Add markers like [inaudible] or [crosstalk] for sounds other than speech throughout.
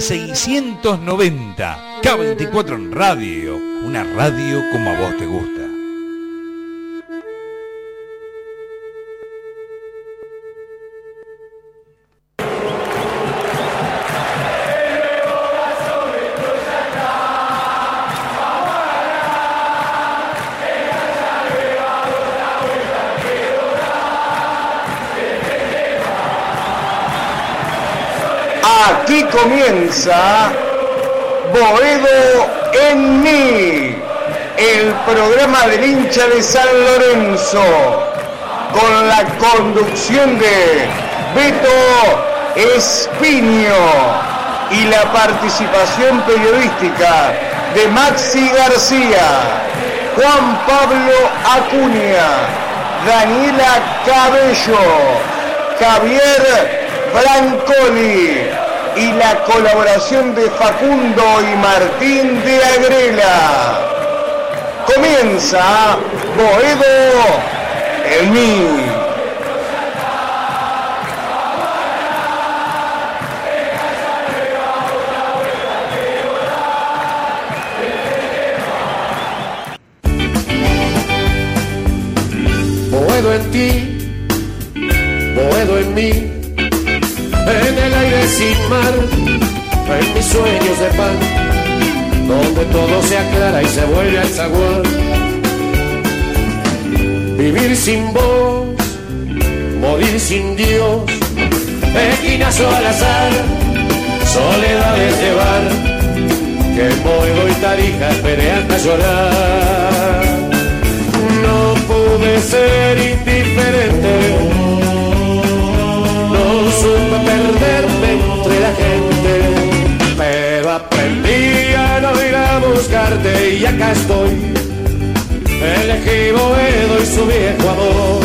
690. K24 en radio. Una radio como a vos te gusta. Comienza Boedo en mí, el programa del hincha de San Lorenzo, con la conducción de Beto Espiño y la participación periodística de Maxi García, Juan Pablo Acuña, Daniela Cabello, Javier Brancoli y la colaboración de Facundo y Martín de Agrela. Comienza Boedo en mí. Sin voz, morir sin Dios, esquinazo al azar, soledades de bar, que en Boedo y Tarija esperé hasta llorar. No pude ser indiferente, no supe perderme entre la gente, pero aprendí a no ir a buscarte y acá estoy. Elegí Boedo y su viejo amor,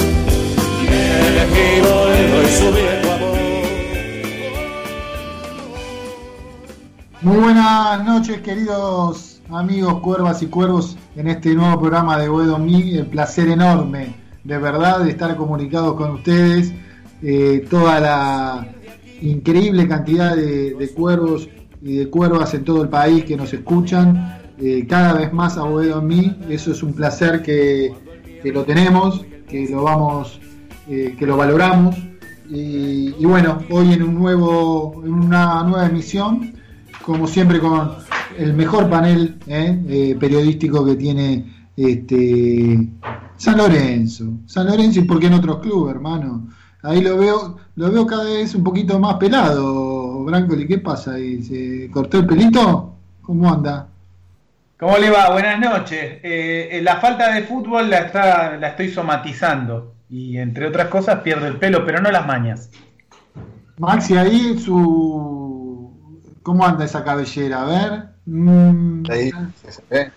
elegí Boedo y su viejo. Muy buenas noches, queridos amigos cuervas y cuervos, en este nuevo programa de Boedo Mi. El placer enorme, de verdad, de estar comunicados con ustedes. Eh, toda la increíble cantidad de, de cuervos y de cuervas en todo el país que nos escuchan. Eh, cada vez más a Boedo en mí. Eso es un placer que, que lo tenemos, que lo vamos, eh, que lo valoramos. Y, y bueno, hoy en un nuevo, en una nueva emisión como siempre con el mejor panel eh, eh, periodístico que tiene este San Lorenzo. San Lorenzo y por qué en otros clubes, hermano. Ahí lo veo, lo veo cada vez un poquito más pelado, Brancoli, ¿qué pasa ahí? ¿Se cortó el pelito? ¿Cómo anda? ¿Cómo le va? Buenas noches. Eh, eh, la falta de fútbol la, está, la estoy somatizando y entre otras cosas pierdo el pelo, pero no las mañas. Maxi, ahí su... ¿Cómo anda esa cabellera? A ver. Mm, Ahí, sí se ve.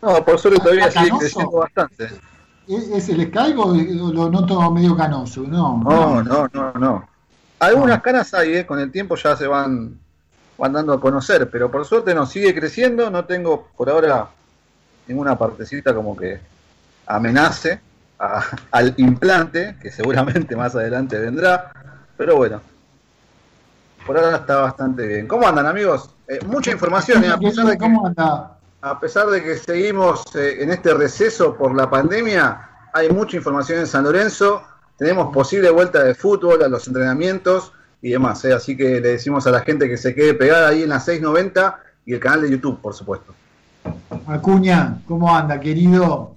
No, por suerte todavía ¿Está sigue canoso? creciendo bastante. ¿Es es el Skype o lo noto medio canoso? No, No, no, no, no. Algunas caras hay, eh, con el tiempo ya se van, van dando a conocer, pero por suerte no, sigue creciendo, no tengo por ahora ninguna partecita como que amenace a- al implante, que seguramente más adelante vendrá, pero bueno, por ahora está bastante bien. ¿Cómo andan amigos? Eh, mucha información, eh, a pesar de que... A pesar de que seguimos eh, en este receso por la pandemia, hay mucha información en San Lorenzo. Tenemos posible vuelta de fútbol a los entrenamientos y demás. eh, Así que le decimos a la gente que se quede pegada ahí en la 690 y el canal de YouTube, por supuesto. Acuña, ¿cómo anda, querido?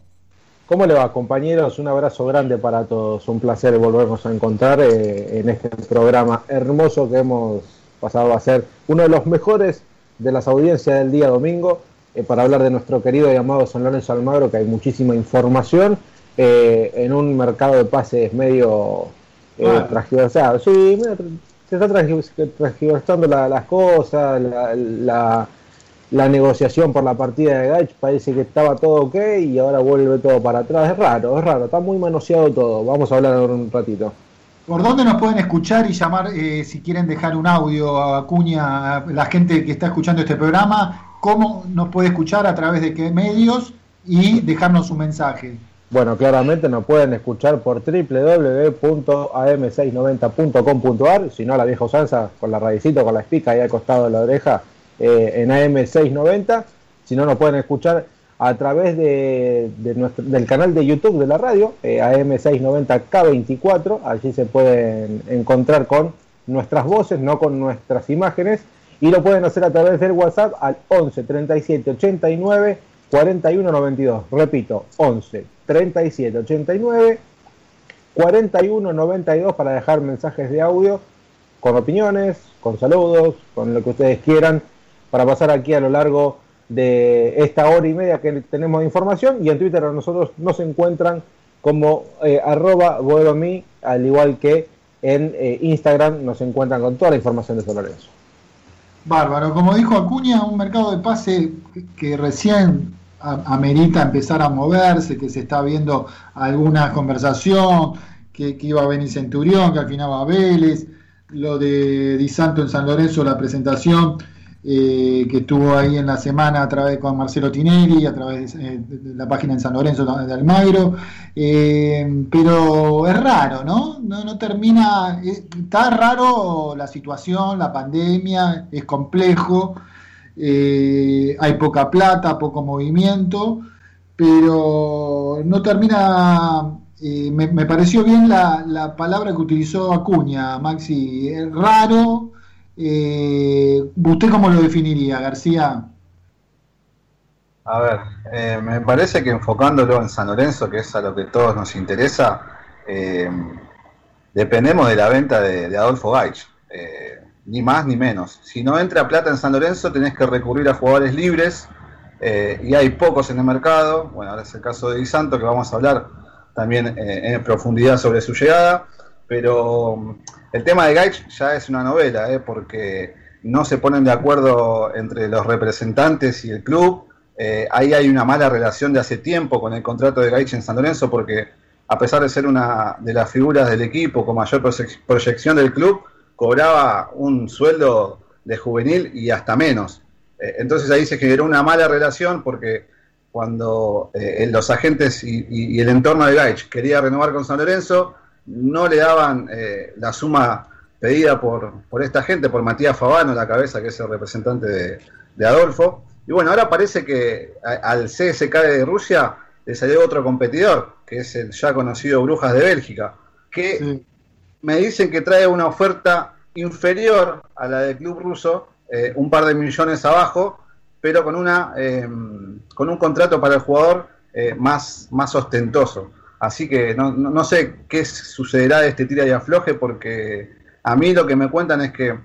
¿Cómo le va, compañeros? Un abrazo grande para todos. Un placer volvernos a encontrar eh, en este programa hermoso que hemos pasado a ser uno de los mejores de las audiencias del día domingo eh, para hablar de nuestro querido y amado San Lorenzo Almagro, que hay muchísima información eh, en un mercado de pases medio eh, Ah. transgiversado. Sí, se está transgi- transgiversando la- las cosas, la- la la negociación por la partida de Gaich parece que estaba todo ok y ahora vuelve todo para atrás. Es raro, es raro, está muy manoseado todo. Vamos a hablar ahora un ratito. ¿Por dónde nos pueden escuchar y llamar eh, si quieren dejar un audio a Acuña, a la gente que está escuchando este programa? ¿Cómo nos puede escuchar? ¿A través de qué medios? Y dejarnos un mensaje. Bueno, claramente nos pueden escuchar por www.am690.com.ar, si no la vieja usanza con la radicito, con la espica ahí al costado de la oreja eh, en AM690. Si no, nos pueden escuchar a través del canal de YouTube de la radio, eh, AM690K24. Allí se pueden encontrar con nuestras voces, no con nuestras imágenes. Y lo pueden hacer a través del WhatsApp al 11 37 89 41 92. Repito, 11 37 89 41 92 para dejar mensajes de audio con opiniones, con saludos, con lo que ustedes quieran, para pasar aquí a lo largo de esta hora y media que tenemos de información. Y en Twitter a nosotros nos encuentran como eh, arroba al igual que en eh, Instagram nos encuentran con toda la información de San Lorenzo. Bárbaro, como dijo Acuña, un mercado de pase que recién amerita empezar a moverse, que se está viendo alguna conversación, que, iba a venir Centurión, que al final va a Vélez, lo de Di Santo en San Lorenzo, la presentación eh, que estuvo ahí en la semana a través con Marcelo Tinelli, a través eh, de, la página en San Lorenzo de Almagro, eh, pero es raro, ¿no? ¿no? No termina, está raro la situación, la pandemia, es complejo. Hay poca plata, poco movimiento, pero no termina, me, pareció bien la, palabra que utilizó Acuña, Maxi, es raro. Eh, ¿Usted cómo lo definiría, García? A ver, me parece que enfocándolo en San Lorenzo, que es a lo que todos nos interesa, dependemos de la venta de, Adolfo Gaich ni más ni menos. Si no entra plata en San Lorenzo, tenés que recurrir a jugadores libres eh, y hay pocos en el mercado. Bueno, ahora es el caso de Di Santo, que vamos a hablar también eh, en profundidad sobre su llegada. Pero el tema de Gaich ya es una novela, eh, porque no se ponen de acuerdo entre los representantes y el club. ahí hay una mala relación de hace tiempo con el contrato de Gaich en San Lorenzo, porque a pesar de ser una de las figuras del equipo con mayor proyección del club, cobraba un sueldo de juvenil y hasta menos. Eh, entonces ahí se generó una mala relación porque cuando eh, los agentes y, el entorno de Gaich quería renovar con San Lorenzo, no le daban eh, la suma pedida por, por esta gente, por Matías Fabano, la cabeza que es el representante de, Adolfo. Y bueno, ahora parece que al CSK de Rusia le salió otro competidor, que es el ya conocido Brujas de Bélgica, que me dicen que trae una oferta inferior a la del club ruso, eh, un par de millones abajo, pero con una eh, con un contrato para el jugador eh, más, más ostentoso. Así que no, no, sé qué sucederá de este tira y afloje, porque a mí lo que me cuentan es que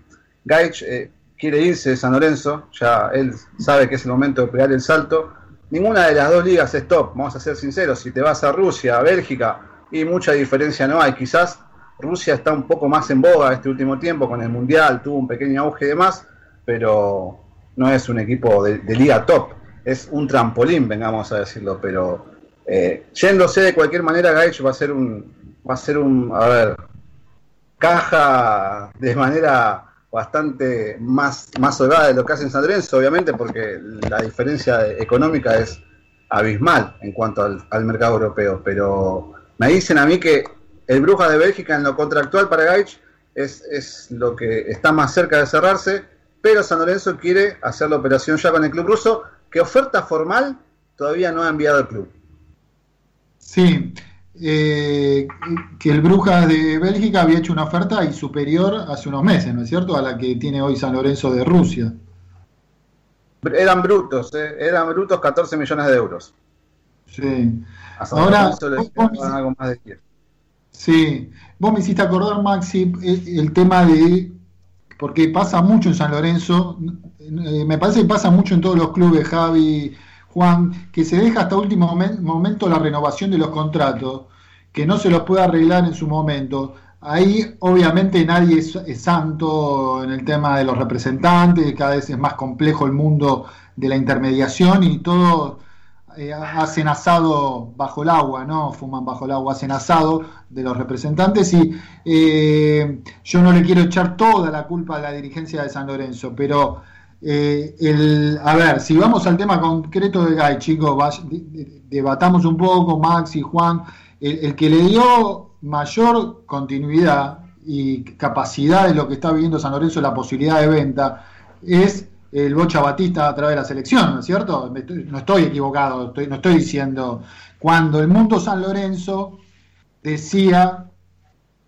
Gaich quiere irse de San Lorenzo, ya él sabe que es el momento de pegar el salto. Ninguna de las dos ligas es top, vamos a ser sinceros. Si te vas a Rusia, a Bélgica, y mucha diferencia no hay. Quizás Rusia está un poco más en boga este último tiempo con el Mundial, tuvo un pequeño auge de más, pero no es un equipo de, liga top, es un trampolín, vengamos a decirlo, pero eh, yéndose de cualquier manera, Gaich va a ser un, va a ser un, a ver, caja de manera bastante más, más holgada de lo que hace en San Lorenzo, obviamente, porque la diferencia económica es abismal en cuanto al, al mercado europeo, pero me dicen a mí que el Bruja de Bélgica en lo contractual para Gaich es, es lo que está más cerca de cerrarse, pero San Lorenzo quiere hacer la operación ya con el club ruso, que oferta formal todavía no ha enviado el club. Sí, eh, que el Bruja de Bélgica había hecho una oferta y superior hace unos meses, ¿no es cierto?, a la que tiene hoy San Lorenzo de Rusia. Eran brutos, eh, eran brutos 14 millones de euros. Sí. Ahora, algo más de 10. Sí, vos me hiciste acordar, Maxi, el, tema de, porque pasa mucho en San Lorenzo, eh, me parece que pasa mucho en todos los clubes, Javi, Juan, que se deja hasta último momento la renovación de los contratos, que no se los puede arreglar en su momento. Ahí obviamente nadie es, santo en el tema de los representantes, cada vez es más complejo el mundo de la intermediación y todo eh, hacen asado bajo el agua, ¿no? Fuman bajo el agua, hacen asado de los representantes y eh, yo no le quiero echar toda la culpa a la dirigencia de San Lorenzo, pero Eh, el, a ver, si vamos al tema concreto de Guy, chicos, debatamos un poco, Max y Juan. El, que le dio mayor continuidad y capacidad de lo que está viviendo San Lorenzo, la posibilidad de venta, es el Bocha Batista a través de la selección, ¿no es cierto? no estoy equivocado, no estoy diciendo. Cuando el mundo San Lorenzo decía,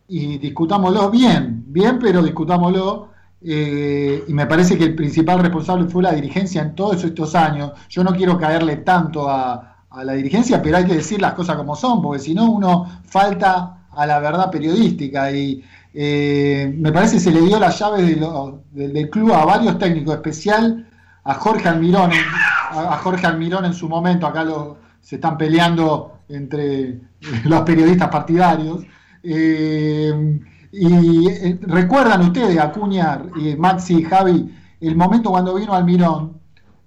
y discutámoslo bien, bien, pero discutámoslo, eh, y me parece que el principal responsable fue la dirigencia en todos estos años. Yo no quiero caerle tanto a, la dirigencia, pero hay que decir las cosas como son, porque si no uno falta a la verdad periodística y eh, me parece que se le dio las llaves del club a varios técnicos, especial a Jorge Almirón, a, Jorge Almirón en su momento, acá lo, se están peleando entre los periodistas partidarios. Eh, y eh, recuerdan ustedes, Acuña, y Maxi Javi, el momento cuando vino Almirón.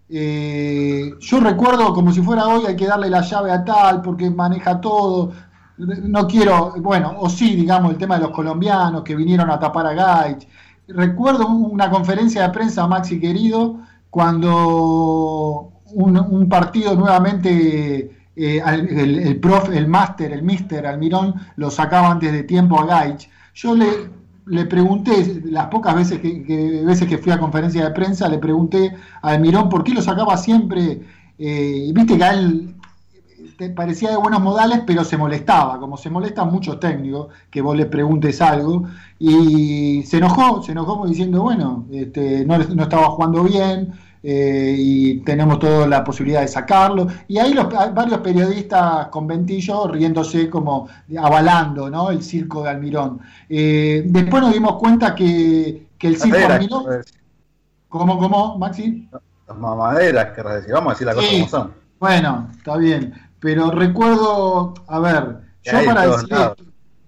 Eh, yo recuerdo como si fuera hoy, hay que darle la llave a tal porque maneja todo. No quiero, bueno, o sí, digamos, el tema de los colombianos que vinieron a tapar a Gaich. Recuerdo una conferencia de prensa, Maxi querido, cuando un, partido nuevamente eh, el, el, prof, el máster, el mister Almirón lo sacaba antes de tiempo a Gaich yo le, le pregunté, las pocas veces que, veces que fui a conferencia de prensa, le pregunté a Almirón por qué lo sacaba siempre. Eh, viste que a él te parecía de buenos modales, pero se molestaba, como se molestan muchos técnicos, que vos le preguntes algo, y se enojó, se enojó diciendo, bueno, este, no, no estaba jugando bien, eh, y tenemos toda la posibilidad de sacarlo. Y ahí los, hay varios periodistas con ventillo riéndose como avalando ¿no? el circo de Almirón. Eh, después nos dimos cuenta que, el circo de Almirón... ¿Cómo, cómo, Maxi? Las mamaderas, querrás decir. Vamos a decir las cosas como son. Bueno, está bien. Pero recuerdo, a ver, yo para decir esto,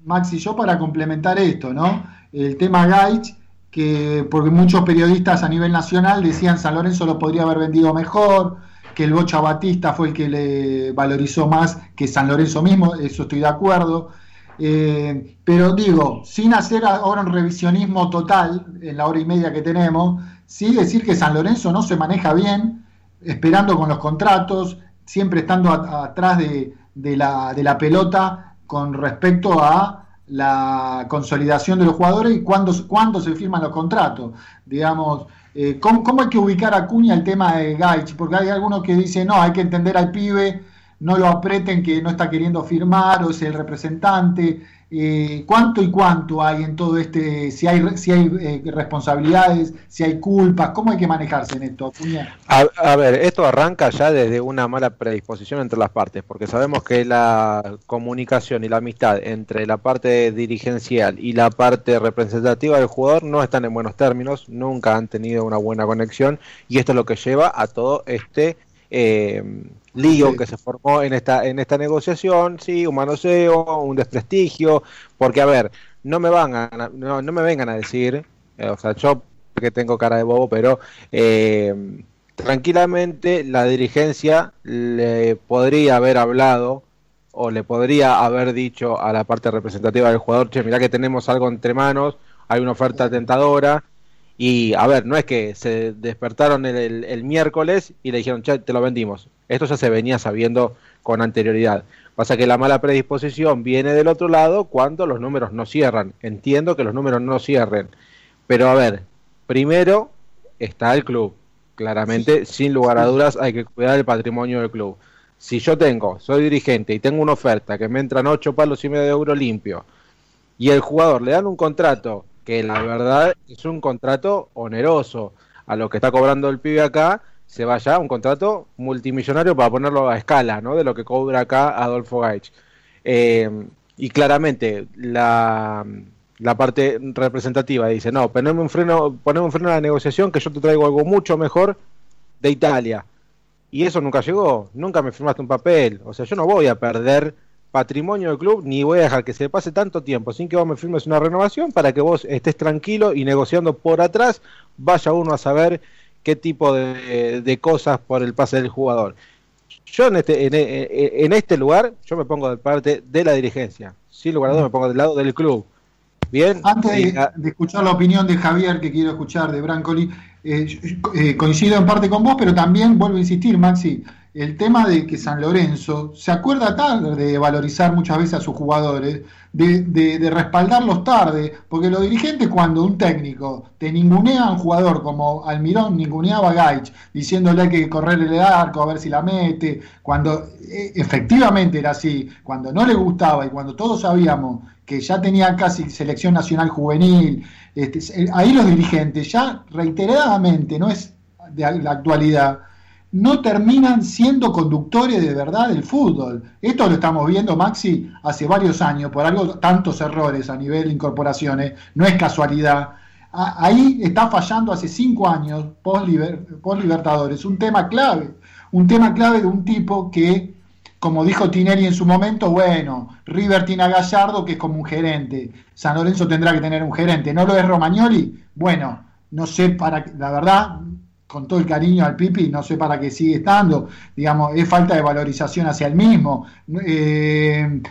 Maxi, yo para complementar esto, ¿no? El tema Gaich que porque muchos periodistas a nivel nacional decían San Lorenzo lo podría haber vendido mejor, que el Bocha Batista fue el que le valorizó más que San Lorenzo mismo, eso estoy de acuerdo. Eh, pero digo, sin hacer ahora un revisionismo total en la hora y media que tenemos, sí decir que San Lorenzo no se maneja bien, esperando con los contratos, siempre estando atrás de, la, de la pelota con respecto a la consolidación de los jugadores y cuándo, cuándo se firman los contratos. Digamos, eh, ¿cómo, hay que ubicar a Cuña el tema de Gaich? Porque hay algunos que dicen, no, hay que entender al pibe, no lo apreten que no está queriendo firmar o es el representante. Eh, ¿Cuánto y cuánto hay en todo este, si hay, si hay eh, responsabilidades, si hay culpas, cómo hay que manejarse en esto? A, a, ver, esto arranca ya desde una mala predisposición entre las partes, porque sabemos que la comunicación y la amistad entre la parte dirigencial y la parte representativa del jugador no están en buenos términos, nunca han tenido una buena conexión y esto es lo que lleva a todo este... Eh, lío que se formó en esta, en esta negociación, sí, un manoseo, un desprestigio, porque a ver, no me van a, no, me vengan a decir, eh, o sea, yo que tengo cara de bobo, pero eh, tranquilamente la dirigencia le podría haber hablado o le podría haber dicho a la parte representativa del jugador, che, mirá que tenemos algo entre manos, hay una oferta tentadora, y a ver, no es que se despertaron el, el, miércoles y le dijeron, che, te lo vendimos. Esto ya se venía sabiendo con anterioridad. Pasa que la mala predisposición viene del otro lado cuando los números no cierran. Entiendo que los números no cierren. Pero a ver, primero está el club. Claramente, sin lugar a dudas, hay que cuidar el patrimonio del club. Si yo tengo, soy dirigente y tengo una oferta que me entran ocho palos y medio de euro limpio, y el jugador le dan un contrato que la verdad es un contrato oneroso. A lo que está cobrando el pibe acá, se vaya un contrato multimillonario para ponerlo a escala, ¿no? De lo que cobra acá Adolfo Gaich. Eh, y claramente la, la, parte representativa dice, no, poneme un freno, poneme un freno a la negociación que yo te traigo algo mucho mejor de Italia. Y eso nunca llegó, nunca me firmaste un papel. O sea, yo no voy a perder patrimonio del club, ni voy a dejar que se pase tanto tiempo sin que vos me firmes una renovación para que vos estés tranquilo y negociando por atrás, vaya uno a saber qué tipo de, cosas por el pase del jugador. Yo en este, en, este lugar, yo me pongo de parte de la dirigencia. Sin lugar a dudas, me pongo del lado del club. Bien. Antes de, escuchar la opinión de Javier, que quiero escuchar de Brancoli, eh, eh, coincido en parte con vos, pero también vuelvo a insistir, Maxi, el tema de que San Lorenzo se acuerda tarde de valorizar muchas veces a sus jugadores, de, respaldarlos tarde, porque los dirigentes cuando un técnico te ningunea a un jugador como Almirón ninguneaba a Gaich, diciéndole hay que correrle el arco a ver si la mete, cuando eh, efectivamente era así, cuando no le gustaba y cuando todos sabíamos que ya tenía casi selección nacional juvenil, este, ahí los dirigentes ya reiteradamente, no es de la actualidad, no terminan siendo conductores de verdad del fútbol. Esto lo estamos viendo, Maxi, hace varios años, por algo tantos errores a nivel de incorporaciones, no es casualidad. Ahí está fallando hace cinco años, post, Libertadores, un tema clave, un tema clave de un tipo que, como dijo Tineri en su momento, bueno, River tiene a Gallardo, que es como un gerente, San Lorenzo tendrá que tener un gerente, ¿no lo es Romagnoli? Bueno, no sé, para la verdad, con todo el cariño al Pipi, no sé para qué sigue estando, digamos, es falta de valorización hacia el mismo. Eh,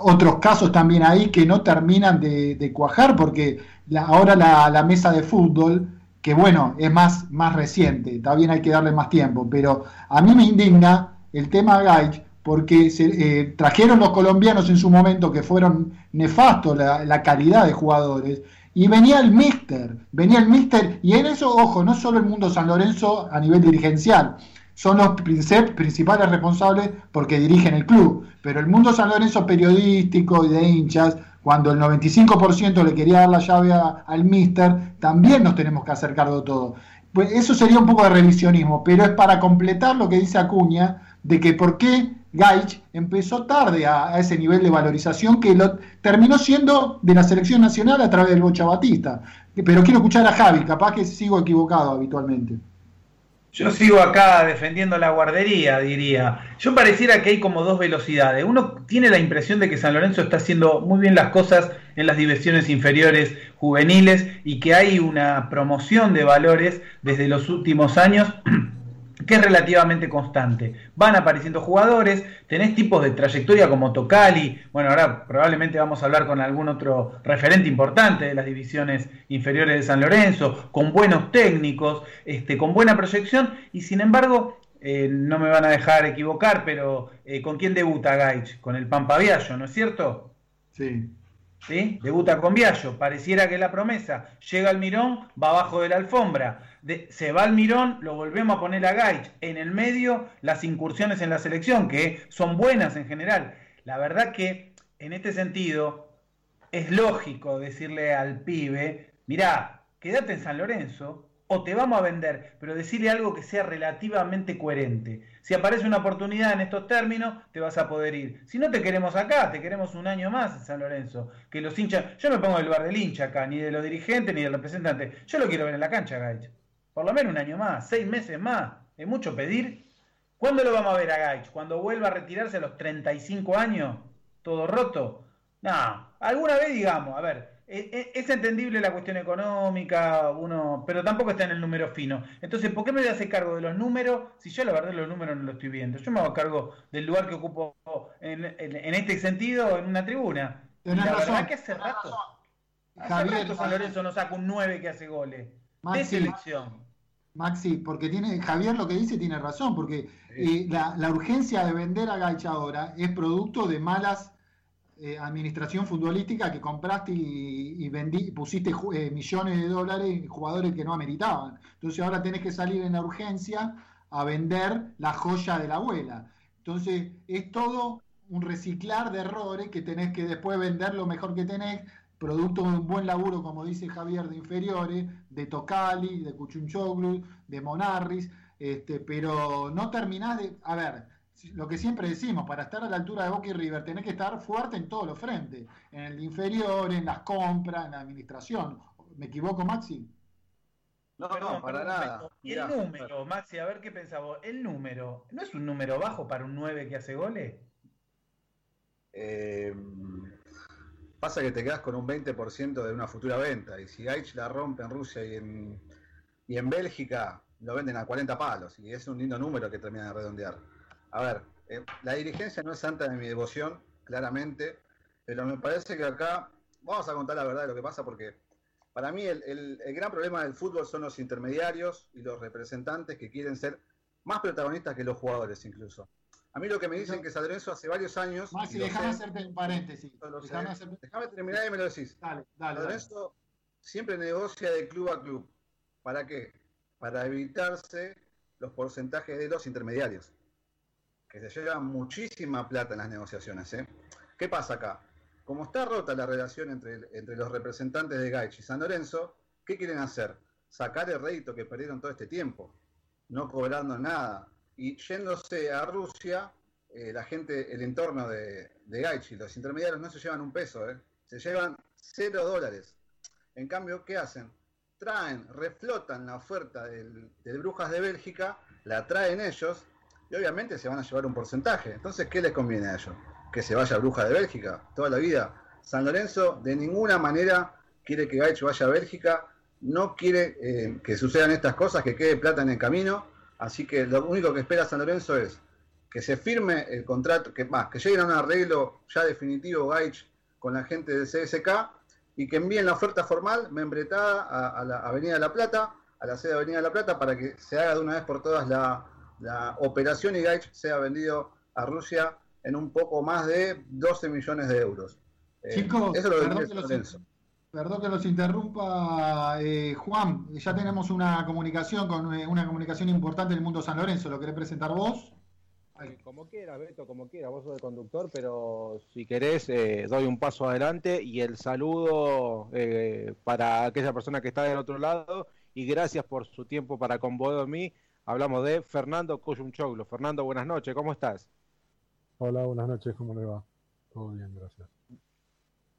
otros casos también ahí que no terminan de, cuajar, porque ahora la, mesa de fútbol, que bueno, es más, más reciente, también hay que darle más tiempo, pero a mí me indigna el tema Gaich, porque se, eh, trajeron los colombianos en su momento que fueron nefastos la, la calidad de jugadores, y venía el Mister, venía el Mister, y en eso, ojo, no solo el mundo San Lorenzo a nivel dirigencial, son los principales responsables porque dirigen el club, pero el mundo San Lorenzo periodístico y de hinchas, cuando el 95% le quería dar la llave al Mister, también nos tenemos que hacer cargo de todo. Pues eso sería un poco de revisionismo, pero es para completar lo que dice Acuña, de que por qué Gaich empezó tarde a, ese nivel de valorización que lo terminó siendo de la selección nacional a través del Bocha Batista. Pero quiero escuchar a Javi, capaz que sigo equivocado habitualmente. Yo sigo acá defendiendo la guardería, diría. Yo pareciera que hay como dos velocidades. Uno tiene la impresión de que San Lorenzo está haciendo muy bien las cosas en las divisiones inferiores juveniles y que hay una promoción de valores desde los últimos años [clears throat] que es relativamente constante. Van apareciendo jugadores, tenés tipos de trayectoria como Tocali, bueno, ahora probablemente vamos a hablar con algún otro referente importante de las divisiones inferiores de San Lorenzo, con buenos técnicos, este, con buena proyección, y sin embargo, eh, no me van a dejar equivocar, pero eh, ¿con quién debuta Gaich? Con el Pampa Viallo, ¿no es cierto? Sí. ¿Sí? Debuta con Viallo, pareciera que la promesa. Llega al Mirón, va abajo de la alfombra se va al Mirón, lo volvemos a poner a Gaich. En el medio, las incursiones en la selección, que son buenas en general. La verdad que en este sentido es lógico decirle al pibe, mirá, quédate en San Lorenzo o te vamos a vender, pero decirle algo que sea relativamente coherente. Si aparece una oportunidad en estos términos, te vas a poder ir. Si no te queremos acá, te queremos un año más en San Lorenzo. Que los hinchas, yo me pongo el lugar del hincha acá, ni de los dirigentes ni del representante. Yo lo quiero ver en la cancha, Gaich. Por lo menos un año más, seis meses más. Es mucho pedir. ¿Cuándo lo vamos a ver a Gaich? ¿Cuando vuelva a retirarse a los 35 años? ¿Todo roto? No, alguna vez digamos, a ver, e, e, es entendible la cuestión económica, uno, pero tampoco está en el número fino. Entonces, ¿por qué me voy a hacer cargo de los números si yo la verdad los números no los estoy viendo? Yo me hago cargo del lugar que ocupo en, este sentido en una tribuna. la verdad que hace rato, hace rato San Lorenzo no saca un 9 que hace goles de selección. Maxi, porque tiene Javier lo que dice tiene razón, porque eh, la, urgencia de vender a Gaich ahora es producto de malas eh, administración futbolística que compraste y, vendí, pusiste eh, millones de dólares en jugadores que no ameritaban. Entonces ahora tenés que salir en la urgencia a vender la joya de la abuela. Entonces es todo un reciclar de errores que tenés que después vender lo mejor que tenés producto de un buen laburo, como dice Javier, de inferiores, de Tocali, de Cuchunchoglu, de Monarris, este, pero no terminás de. A ver, lo que siempre decimos, para estar a la altura de Boca y River, tenés que estar fuerte en todos los frentes, en el inferior, en las compras, en la administración. ¿Me equivoco, Maxi? No, no, para nada. Y el número, Maxi, a ver qué pensaba. El número, ¿no es un número bajo para un 9 que hace goles? Eh, Pasa que te quedas con un 20% de una futura venta. Y si Gaich la rompe en Rusia y en, y en Bélgica, lo venden a 40 palos. Y es un lindo número que termina de redondear. A ver, eh, la dirigencia no es santa de mi devoción, claramente. Pero me parece que acá vamos a contar la verdad de lo que pasa porque Para mí el, el- el gran problema del fútbol son los intermediarios y los representantes que quieren ser más protagonistas que los jugadores incluso. A mí lo que me dicen que San Lorenzo hace varios años... Maxi, déjame hacerte un paréntesis. Déjame terminar y me lo decís. Dale, San dale. dale. Lorenzo siempre negocia de club a club. ¿Para qué? Para evitarse los porcentajes de los intermediarios, que se llevan muchísima plata en las negociaciones. ¿eh? ¿Qué pasa acá? Como está rota la relación entre, entre los representantes de Gaich y San Lorenzo, ¿qué quieren hacer? Sacar el rédito que perdieron todo este tiempo, no cobrando nada. Y yéndose a Rusia, eh, la gente, el entorno de, de Gaich y los intermediarios no se llevan un peso, ¿eh? se llevan cero dólares. En cambio, ¿qué hacen? Traen, reflotan la oferta del, Brujas de Bélgica, la traen ellos y obviamente se van a llevar un porcentaje. Entonces, ¿qué les conviene a ellos? Que se vaya Brujas de Bélgica toda la vida. San Lorenzo de ninguna manera quiere que Gaich vaya a Bélgica, no quiere eh, que sucedan estas cosas, que quede plata en el camino. Así que lo único que espera San Lorenzo es que se firme el contrato, que más, que lleguen a un arreglo ya definitivo Gaich con la gente del CSK y que envíen la oferta formal membretada a, a la Avenida de la Plata, a la sede de Avenida de la Plata, para que se haga de una vez por todas la, la operación y Gaich sea vendido a Rusia en un poco más de 12 millones de euros. Eh, Chicos, eso es lo que perdón que los-. Perdón que los interrumpa, eh, Juan. Ya tenemos una comunicación con eh, una comunicación importante del mundo San Lorenzo. ¿Lo querés presentar vos? Como quieras, Beto, como quieras, vos sos el conductor, pero si querés eh, doy un paso adelante y el saludo eh, para aquella persona que está del otro lado y gracias por su tiempo para con vos y mí. Hablamos de Fernando Coyunchoglu. Fernando, buenas noches, ¿cómo estás? Hola, buenas noches, ¿cómo le va? Todo bien, gracias.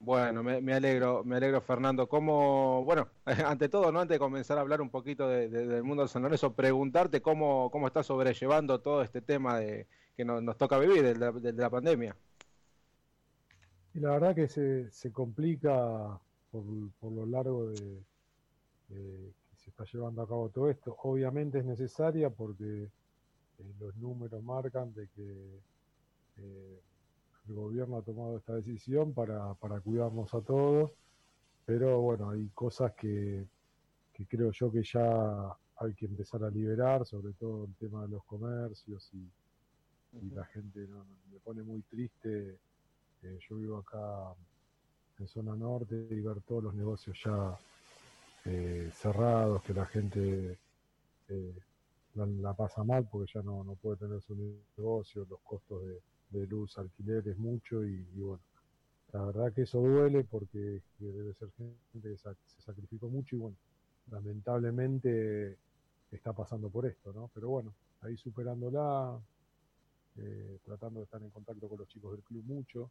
Bueno, me, alegro, me alegro Fernando. ¿Cómo, bueno, [laughs] ante todo, no antes de comenzar a hablar un poquito de- de- del mundo del San preguntarte cómo, cómo estás sobrellevando todo este tema de que nos, nos toca vivir, de la, de la pandemia. Y la verdad que se, se complica por, por lo largo de, de que se está llevando a cabo todo esto. Obviamente es necesaria porque eh, los números marcan de que eh, el gobierno ha tomado esta decisión para, para cuidarnos a todos, pero bueno, hay cosas que, que creo yo que ya hay que empezar a liberar, sobre todo el tema de los comercios y, y la gente no, no, me pone muy triste. Eh, yo vivo acá en zona norte y ver todos los negocios ya eh, cerrados, que la gente eh, la, la pasa mal porque ya no, no puede tener su negocio, los costos de, de luz, alquiler es mucho y, y bueno, la verdad que eso duele porque que debe ser gente que se sacrificó mucho y bueno, lamentablemente está pasando por esto, ¿no? Pero bueno, ahí superándola, eh, tratando de estar en contacto con los chicos del club mucho,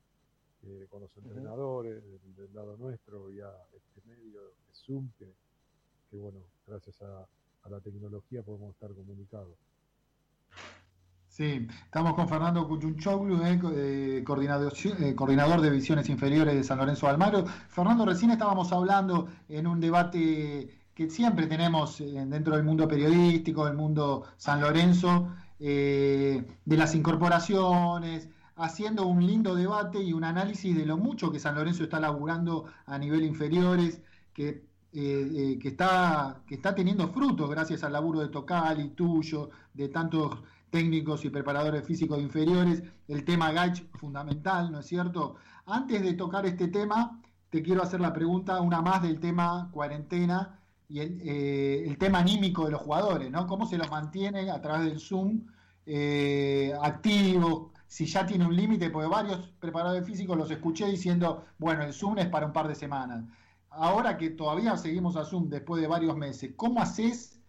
eh, con los entrenadores del, del lado nuestro, vía este medio de Zoom, que, que bueno, gracias a, a la tecnología podemos estar comunicados. Sí, estamos con Fernando Cuchunchoglu, eh, eh, coordinador, eh, coordinador de divisiones inferiores de San Lorenzo de Almagro. Fernando, recién estábamos hablando en un debate que siempre tenemos dentro del mundo periodístico, del mundo San Lorenzo, de las incorporaciones, haciendo un lindo debate y un análisis de lo mucho que San Lorenzo está laburando a nivel inferiores, que está, que está teniendo frutos gracias al laburo de Tocal y tuyo, de tantos técnicos y preparadores físicos inferiores, el tema Gaich fundamental, ¿no es cierto? Antes de tocar este tema, te quiero hacer la pregunta, una más del tema cuarentena y el, eh, el tema anímico de los jugadores, ¿no? ¿Cómo se los mantiene a través del Zoom eh, activos? Si ya tiene un límite, porque varios preparadores físicos los escuché diciendo, bueno, el Zoom es para un par de semanas ahora que todavía seguimos a Zoom después de varios meses, ¿cómo haces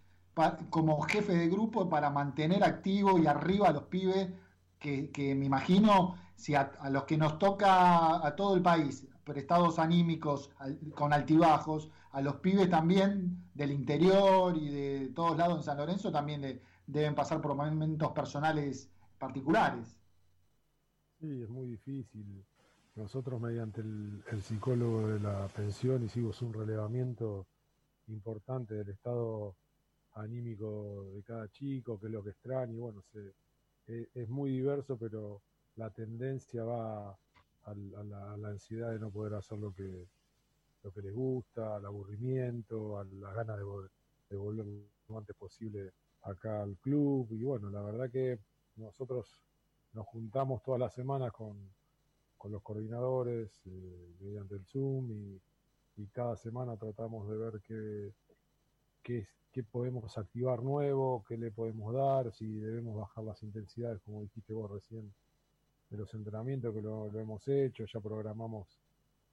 como jefe de grupo para mantener activo y arriba a los pibes que, que me imagino si a, los que nos toca a todo el país, prestados anímicos con altibajos, a los pibes también del interior y de todos lados en San Lorenzo también de- deben pasar por momentos personales particulares. Sí, es muy difícil. Nosotros mediante el psicólogo de la pensión hicimos un relevamiento importante del estado anímico de cada chico, qué es lo que extraña, y bueno, se, e- es muy diverso, pero la tendencia va al- a, la, a la ansiedad de no poder hacer lo que, lo que les gusta, al aburrimiento, a las ganas de, de volver lo antes posible acá al club. Y bueno, la verdad que nosotros nos juntamos todas las semanas con, con los coordinadores eh, mediante el Zoom y, y, cada semana tratamos de ver qué, qué, qué, podemos activar nuevo, qué le podemos dar, si debemos bajar las intensidades, como dijiste vos recién, de los entrenamientos que lo, hemos hecho, ya programamos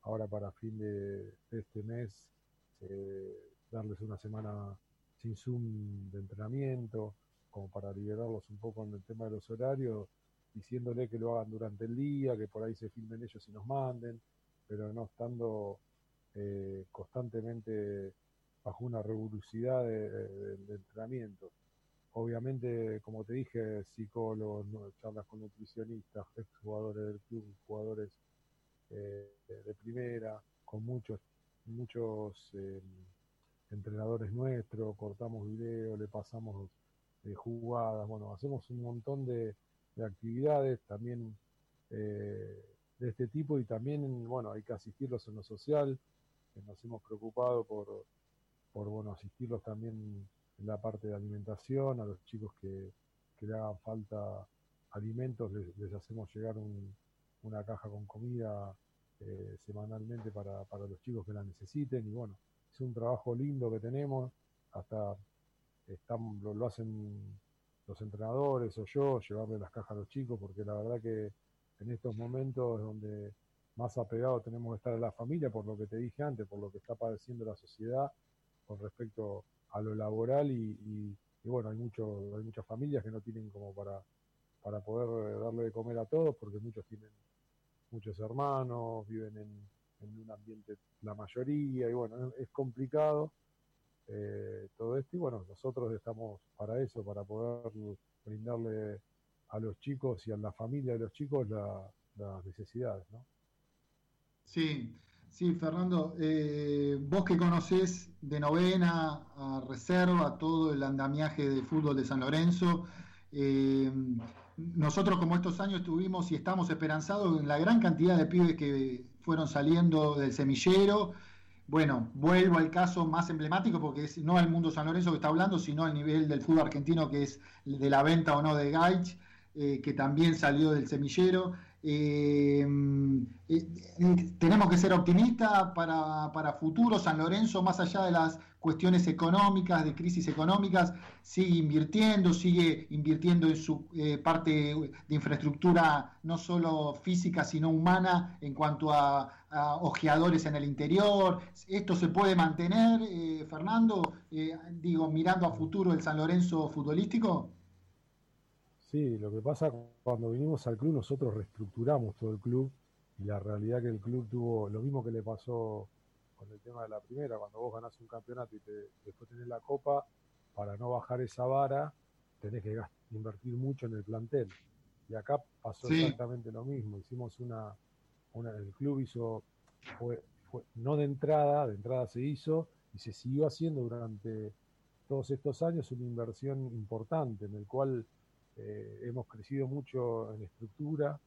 ahora para fin de, de este mes eh, darles una semana sin Zoom de entrenamiento, como para liberarlos un poco en el tema de los horarios, diciéndole que lo hagan durante el día, que por ahí se filmen ellos y nos manden, pero no estando eh, constantemente bajo una rigurosidad de, entrenamiento. Obviamente, como te dije, psicólogos, charlas con nutricionistas, exjugadores del club, jugadores eh, de primera, con muchos, muchos eh, entrenadores nuestros, cortamos video, le pasamos eh, jugadas, bueno, hacemos un montón de, de actividades también eh, de este tipo y también, bueno, hay que asistirlos en lo social, nos hemos preocupado por, por, bueno, asistirlos también en la parte de alimentación, a los chicos que, que le hagan falta alimentos, les, hacemos llegar un, una caja con comida eh, semanalmente para, para los chicos que la necesiten. Y bueno, es un trabajo lindo que tenemos, hasta están, lo, lo, hacen los entrenadores o yo, llevarle las cajas a los chicos, porque la verdad que en estos momentos es donde más apegado tenemos que estar a la familia, por lo que te dije antes, por lo que está padeciendo la sociedad con respecto a lo laboral y, y, bueno, hay, mucho, hay muchas familias que no tienen como para, para poder darle de comer a todos, porque muchos tienen muchos hermanos, viven en, en un ambiente la mayoría, y bueno, es complicado eh, todo esto, y bueno, nosotros estamos para eso, para poder brindarle a los chicos y a la familia de los chicos la, las necesidades, ¿no? Sí, sí, Fernando, eh, vos que conocés de novena a reserva todo el andamiaje de fútbol de San Lorenzo, eh, nosotros como estos años tuvimos y estamos esperanzados en la gran cantidad de pibes que fueron saliendo del semillero. Bueno, vuelvo al caso más emblemático porque es no el mundo San Lorenzo que está hablando, sino el nivel del fútbol argentino que es de la venta o no de Gaich, eh, que también salió del semillero. Eh, tenemos que ser optimistas para, para futuro. San Lorenzo, más allá de las cuestiones económicas, de crisis económicas, sigue invirtiendo, sigue invirtiendo en su eh, parte de infraestructura no solo física, sino humana en cuanto a, a ojeadores en el interior. ¿Esto se puede mantener, eh, Fernando? Digo, mirando a futuro el San Lorenzo futbolístico. Sí, lo que pasa cuando vinimos al club, nosotros reestructuramos todo el club y la realidad que el club tuvo lo mismo que le pasó con el tema de la primera, cuando vos ganás un campeonato y te, después tenés la copa, para no bajar esa vara, tenés que invertir mucho en el plantel. Y acá pasó sí. exactamente lo mismo. Hicimos una, una el club hizo, fue, fue, no de entrada, de entrada se hizo y se siguió haciendo durante todos estos años una inversión importante en el cual eh, hemos crecido mucho en estructura,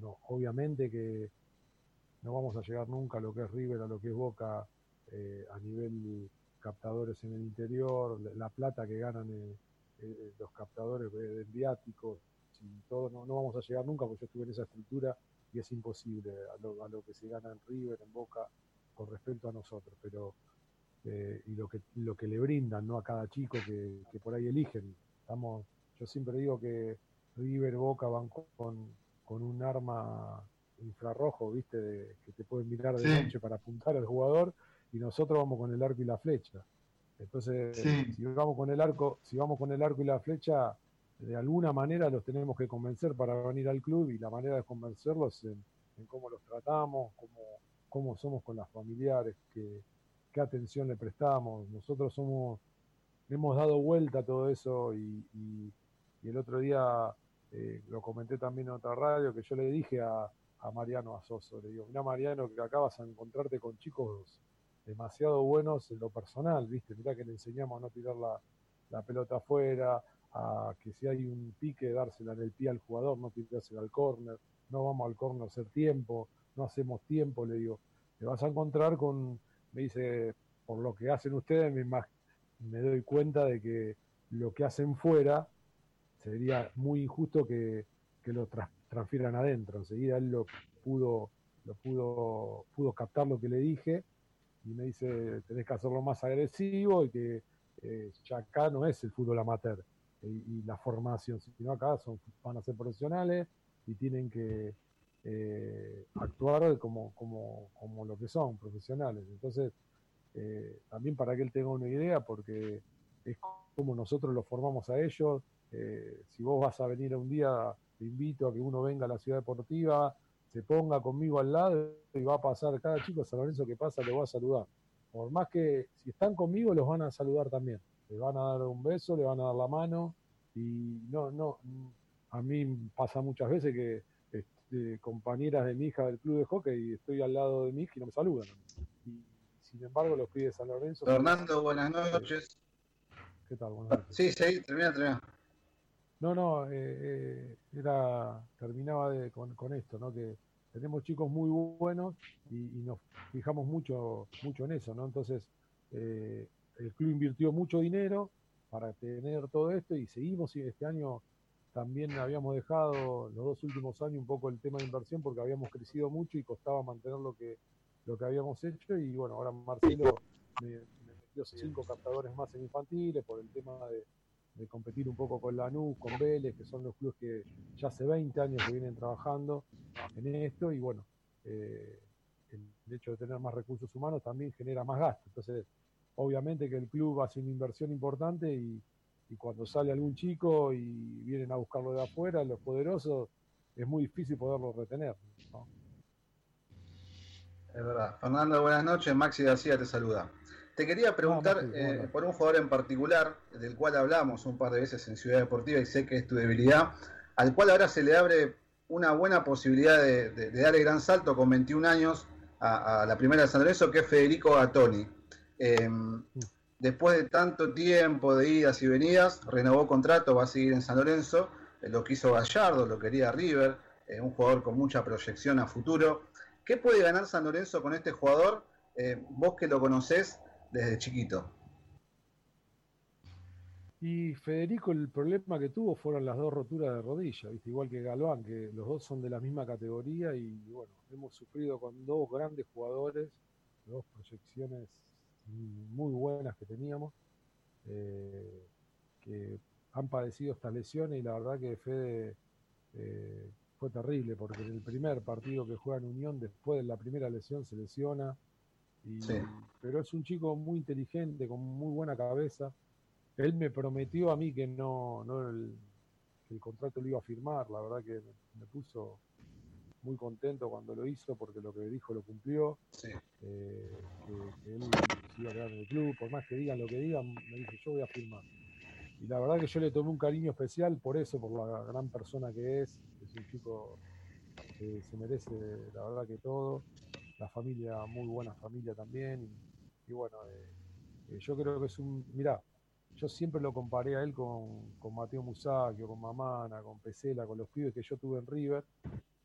no, obviamente que no vamos a llegar nunca a lo que es River, a lo que es Boca eh, a nivel captadores en el interior, la plata que ganan eh, eh los captadores de viáticos, y todo, no, no, vamos a llegar nunca porque yo estuve en esa estructura y es imposible a lo, a lo que se gana en River, en Boca, con respecto a nosotros, pero eh, y lo que, lo que le brindan ¿no? a cada chico que, que por ahí eligen. Estamos yo siempre digo que River Boca van con, con un arma infrarrojo, ¿viste? De, que te pueden mirar de sí. noche para apuntar al jugador y nosotros vamos con el arco y la flecha. Entonces, sí. si vamos con el arco, si vamos con el arco y la flecha, de alguna manera los tenemos que convencer para venir al club y la manera de convencerlos en, en cómo los tratamos, cómo, cómo somos con las familiares, qué, qué atención le prestamos. Nosotros somos, hemos dado vuelta a todo eso y, y y el otro día eh, lo comenté también en otra radio, que yo le dije a, a Mariano Asoso, le digo, mira Mariano, que acá vas a encontrarte con chicos demasiado buenos en lo personal, ¿viste? Mirá que le enseñamos a no tirar la, la pelota afuera, a que si hay un pique, dársela en el pie al jugador, no tirársela al córner, no vamos al córner a hacer tiempo, no hacemos tiempo, le digo, te vas a encontrar con, me dice, por lo que hacen ustedes, me, me doy cuenta de que lo que hacen fuera sería muy injusto que, que lo transfieran adentro. Enseguida él lo pudo, lo pudo, pudo captar lo que le dije y me dice, tenés que hacerlo más agresivo y que eh, ya acá no es el fútbol amateur y, y la formación, sino acá son, van a ser profesionales y tienen que eh, actuar como, como, como lo que son, profesionales. Entonces, eh, también para que él tenga una idea, porque es como nosotros los formamos a ellos. Eh, si vos vas a venir un día, te invito a que uno venga a la ciudad deportiva, se ponga conmigo al lado y va a pasar, cada chico San Lorenzo que pasa le va a saludar. Por más que si están conmigo los van a saludar también. Le van a dar un beso, le van a dar la mano y no, no, a mí pasa muchas veces que este, compañeras de mi hija del club de hockey y estoy al lado de mi hija y no me saludan. Y sin embargo los pibes de San Lorenzo... Fernando, buenas noches. ¿Qué tal? Buenas noches. Sí, sí, termina, termina. No, no, eh, eh, era, terminaba de, con, esto, ¿no? Que tenemos chicos muy buenos y, nos fijamos mucho, mucho en eso, ¿no? Entonces, eh, el club invirtió mucho dinero para tener todo esto y seguimos y este año también habíamos dejado los dos últimos años un poco el tema de inversión porque habíamos crecido mucho y costaba mantener lo que, lo que habíamos hecho y bueno, ahora Marcelo me metió cinco captadores más en infantiles por el tema de, de competir un poco con Lanús, con Vélez, que son los clubes que ya hace 20 años que vienen trabajando en esto y bueno, eh, el hecho de tener más recursos humanos también genera más gasto. Entonces, obviamente que el club hace una inversión importante y, y cuando sale algún chico y vienen a buscarlo de afuera, los poderosos, es muy difícil poderlo retener. Es verdad. Fernando, buenas noches. Maxi García te saluda. Te quería preguntar No, eh, por un jugador en particular, del cual hablamos un par de veces en Ciudad Deportiva y sé que es tu debilidad, al cual ahora se le abre una buena posibilidad de, de- de dar el gran salto con 21 años a, a la primera de San Lorenzo, que es Federico Gattoni. Eh, después de tanto tiempo de idas y venidas, renovó contrato, va a seguir en San Lorenzo, eh, lo quiso Gallardo, lo quería River, eh, un jugador con mucha proyección a futuro. ¿Qué puede ganar San Lorenzo con este jugador? Eh, vos que lo conocés desde chiquito. Y Federico, el problema que tuvo fueron las dos roturas de rodilla, ¿viste? igual que Galván, que los dos son de la misma categoría y bueno, hemos sufrido con dos grandes jugadores, dos proyecciones muy buenas que teníamos, eh, que han padecido estas lesiones y la verdad que Fede eh, fue terrible porque en el primer partido que juega en Unión, después de la primera lesión, se lesiona. Y, Sí. Pero es un chico muy inteligente, con muy buena cabeza. Él me prometió a mí que no, no el, que el contrato lo iba a firmar. La verdad que me, puso muy contento cuando lo hizo porque lo que dijo lo cumplió. Sí. eh, que, que él se iba a quedar en el club. Por más que digan lo que digan, me dice yo voy a firmar. Y la verdad que yo le tomé un cariño especial por eso, por la gran persona que es. Es un chico que se merece, la verdad que todo. La familia, muy buena familia también. Y, y bueno, eh, eh, yo creo que es un. Mirá, yo siempre lo comparé a él con, con Mateo Musacchio, con Mamana, con Pesela, con los pibes que yo tuve en River,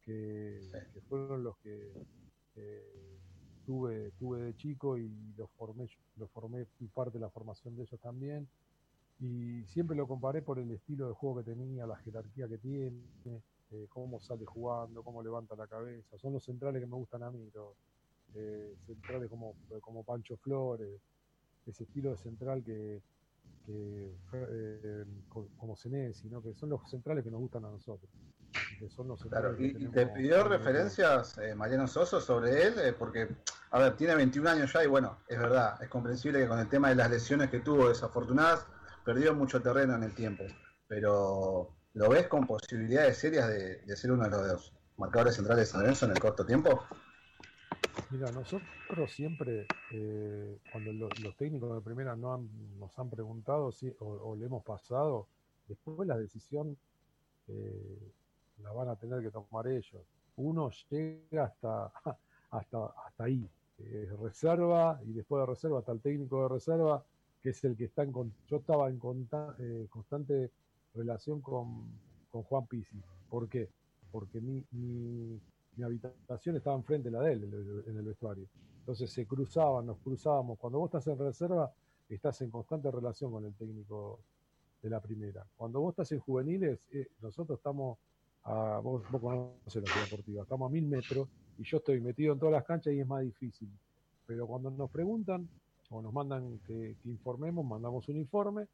que, que fueron los que eh, tuve, tuve de chico y los formé, los formé, fui parte de la formación de ellos también. Y siempre lo comparé por el estilo de juego que tenía, la jerarquía que tiene, eh, cómo sale jugando, cómo levanta la cabeza. Son los centrales que me gustan a mí, los eh, centrales como, como Pancho Flores, ese estilo de central que, que eh, co- como Senesi, ¿no? que son los centrales que nos gustan a nosotros. Que son los Claro, y, que te pidió referencias eh, Mariano Soso sobre él, eh, porque, a ver, tiene 21 años ya y bueno, es verdad, es comprensible que con el tema de las lesiones que tuvo desafortunadas, perdió mucho terreno en el tiempo, pero ¿lo ves con posibilidades serias de, de ser uno de los marcadores centrales de San Lorenzo en el corto tiempo? Mira, nosotros siempre, eh, cuando lo- los técnicos de primera no han- nos han preguntado o, le hemos pasado, después la decisión eh, la van a tener que tomar ellos. Uno llega hasta, [laughs] hasta, hasta ahí, reserva, y después de reserva hasta el técnico de reserva, que es el que está en... Yo estaba en conta- eh, constante relación con, con Juan Pizzi. ¿Por qué? Porque mi, mi, habitación estaba enfrente de la de él en el, en el vestuario. Entonces se cruzaban, nos cruzábamos. Cuando vos estás en reserva, estás en constante relación con el técnico de la primera. Cuando vos estás en juveniles, eh, nosotros estamos a, vos, vos conocés la ciudad deportiva, estamos a mil metros y yo estoy metido en todas las canchas y es más difícil. Pero cuando nos preguntan o nos mandan que, informemos, mandamos un informe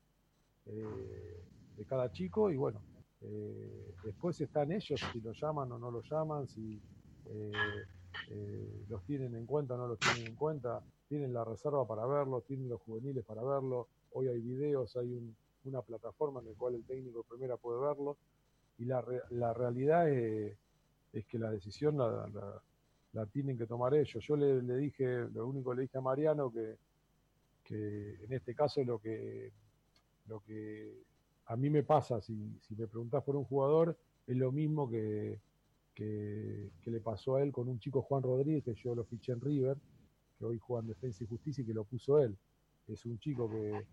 eh, de cada chico y bueno, eh, después están ellos si lo llaman o no lo llaman, si eh, los tienen en cuenta o no los tienen en cuenta, tienen la reserva para verlo, tienen los juveniles para verlo, hoy hay videos, hay una plataforma en la cual el técnico primera puede verlo y la, la realidad es, que la decisión la, la, tienen que tomar ellos. Yo le, le, dije, lo único que le dije a Mariano que, que en este caso lo que, lo que a mí me pasa, si, si me preguntás por un jugador, es lo mismo que, que, le pasó a él con un chico Juan Rodríguez, que yo lo fiché en River, que hoy juega en Defensa y Justicia y que lo puso él. Es un chico que,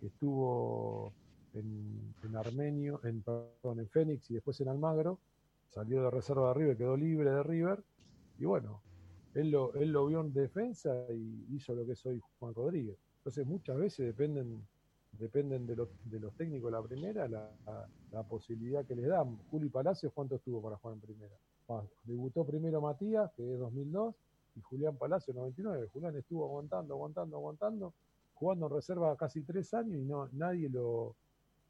que estuvo en, en Armenio, en, perdón, en Fénix y después en Almagro, salió de reserva de River, quedó libre de River, y bueno, él lo, él lo vio en defensa y hizo lo que soy Juan Rodríguez. Entonces muchas veces dependen, dependen de, los, de los técnicos la primera la, la, posibilidad que les dan. Juli Palacios, ¿cuánto estuvo para jugar en primera? debutó primero Matías, que es 2002, y Julián Palacio 99. Julián estuvo aguantando, aguantando, aguantando, jugando en reserva casi tres años y no nadie lo,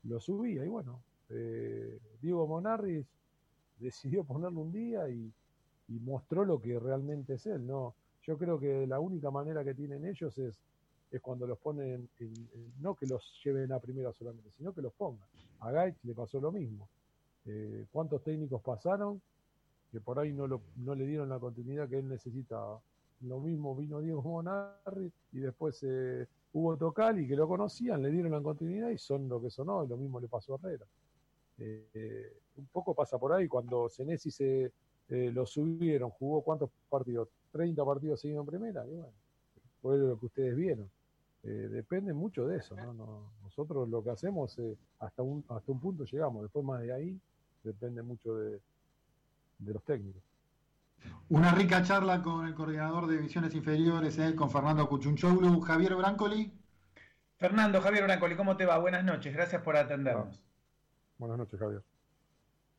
lo subía. Y bueno, eh, Diego Monarris decidió [laughs] ponerlo un día y, mostró lo que realmente es él. No, yo creo que la única manera que tienen ellos es, es cuando los ponen, no que los lleven a primera solamente, sino que los pongan. A Gaich le pasó lo mismo. Eh, ¿Cuántos técnicos pasaron que por ahí no, no le dieron la continuidad que él necesitaba? Lo mismo vino Diego Monarri y después eh, Hugo Tocali, que lo conocían, le dieron la continuidad y son lo que son hoy. Lo mismo le pasó a Herrera. Eh, un poco pasa por ahí. Cuando Senesi se eh, lo subieron, jugó cuántos partidos? 30 partidos seguidos en primera. Y bueno, fue lo que ustedes vieron. Eh, depende mucho de eso. ¿no? nosotros lo que hacemos, hasta, un, hasta un punto llegamos. Después más de ahí, depende mucho de, de los técnicos. Una rica charla con el coordinador de divisiones inferiores, eh, con Fernando Cuchunchoulu. Javier Brancoli. Fernando, Javier Brancoli, ¿cómo te va? Buenas noches, gracias por atendernos. Buenas noches, Javier.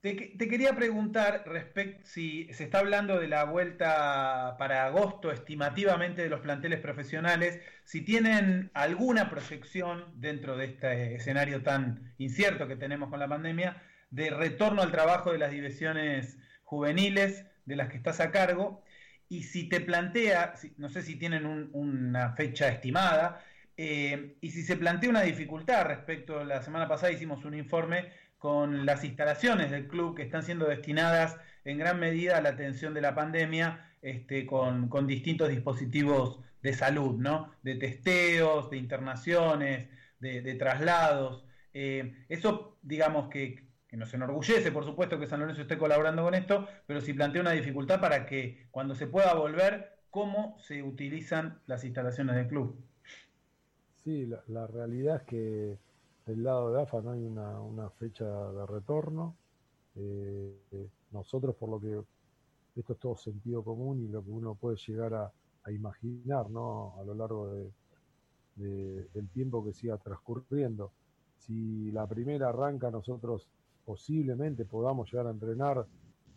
Te, quería preguntar respecto si se está hablando de la vuelta para agosto estimativamente de los planteles profesionales, si tienen alguna proyección dentro de este escenario tan incierto que tenemos con la pandemia de retorno al trabajo de las divisiones juveniles de las que estás a cargo y si te plantea, no sé si tienen una fecha estimada, eh, y si se plantea una dificultad respecto, la semana pasada hicimos un informe con las instalaciones del club que están siendo destinadas en gran medida a la atención de la pandemia, este, con, distintos dispositivos de salud, ¿no? De testeos, de internaciones, de, traslados. Eh, eso, digamos que, que nos enorgullece, por supuesto, que San Lorenzo esté colaborando con esto, pero si plantea una dificultad para que cuando se pueda volver, cómo se utilizan las instalaciones del club. Sí, la, realidad es que del lado de AFA no hay una, fecha de retorno. Eh, nosotros, por lo que esto es todo sentido común y lo que uno puede llegar a, imaginar ¿no? a lo largo de, del tiempo que siga transcurriendo. Si la primera arranca, nosotros posiblemente podamos llegar a entrenar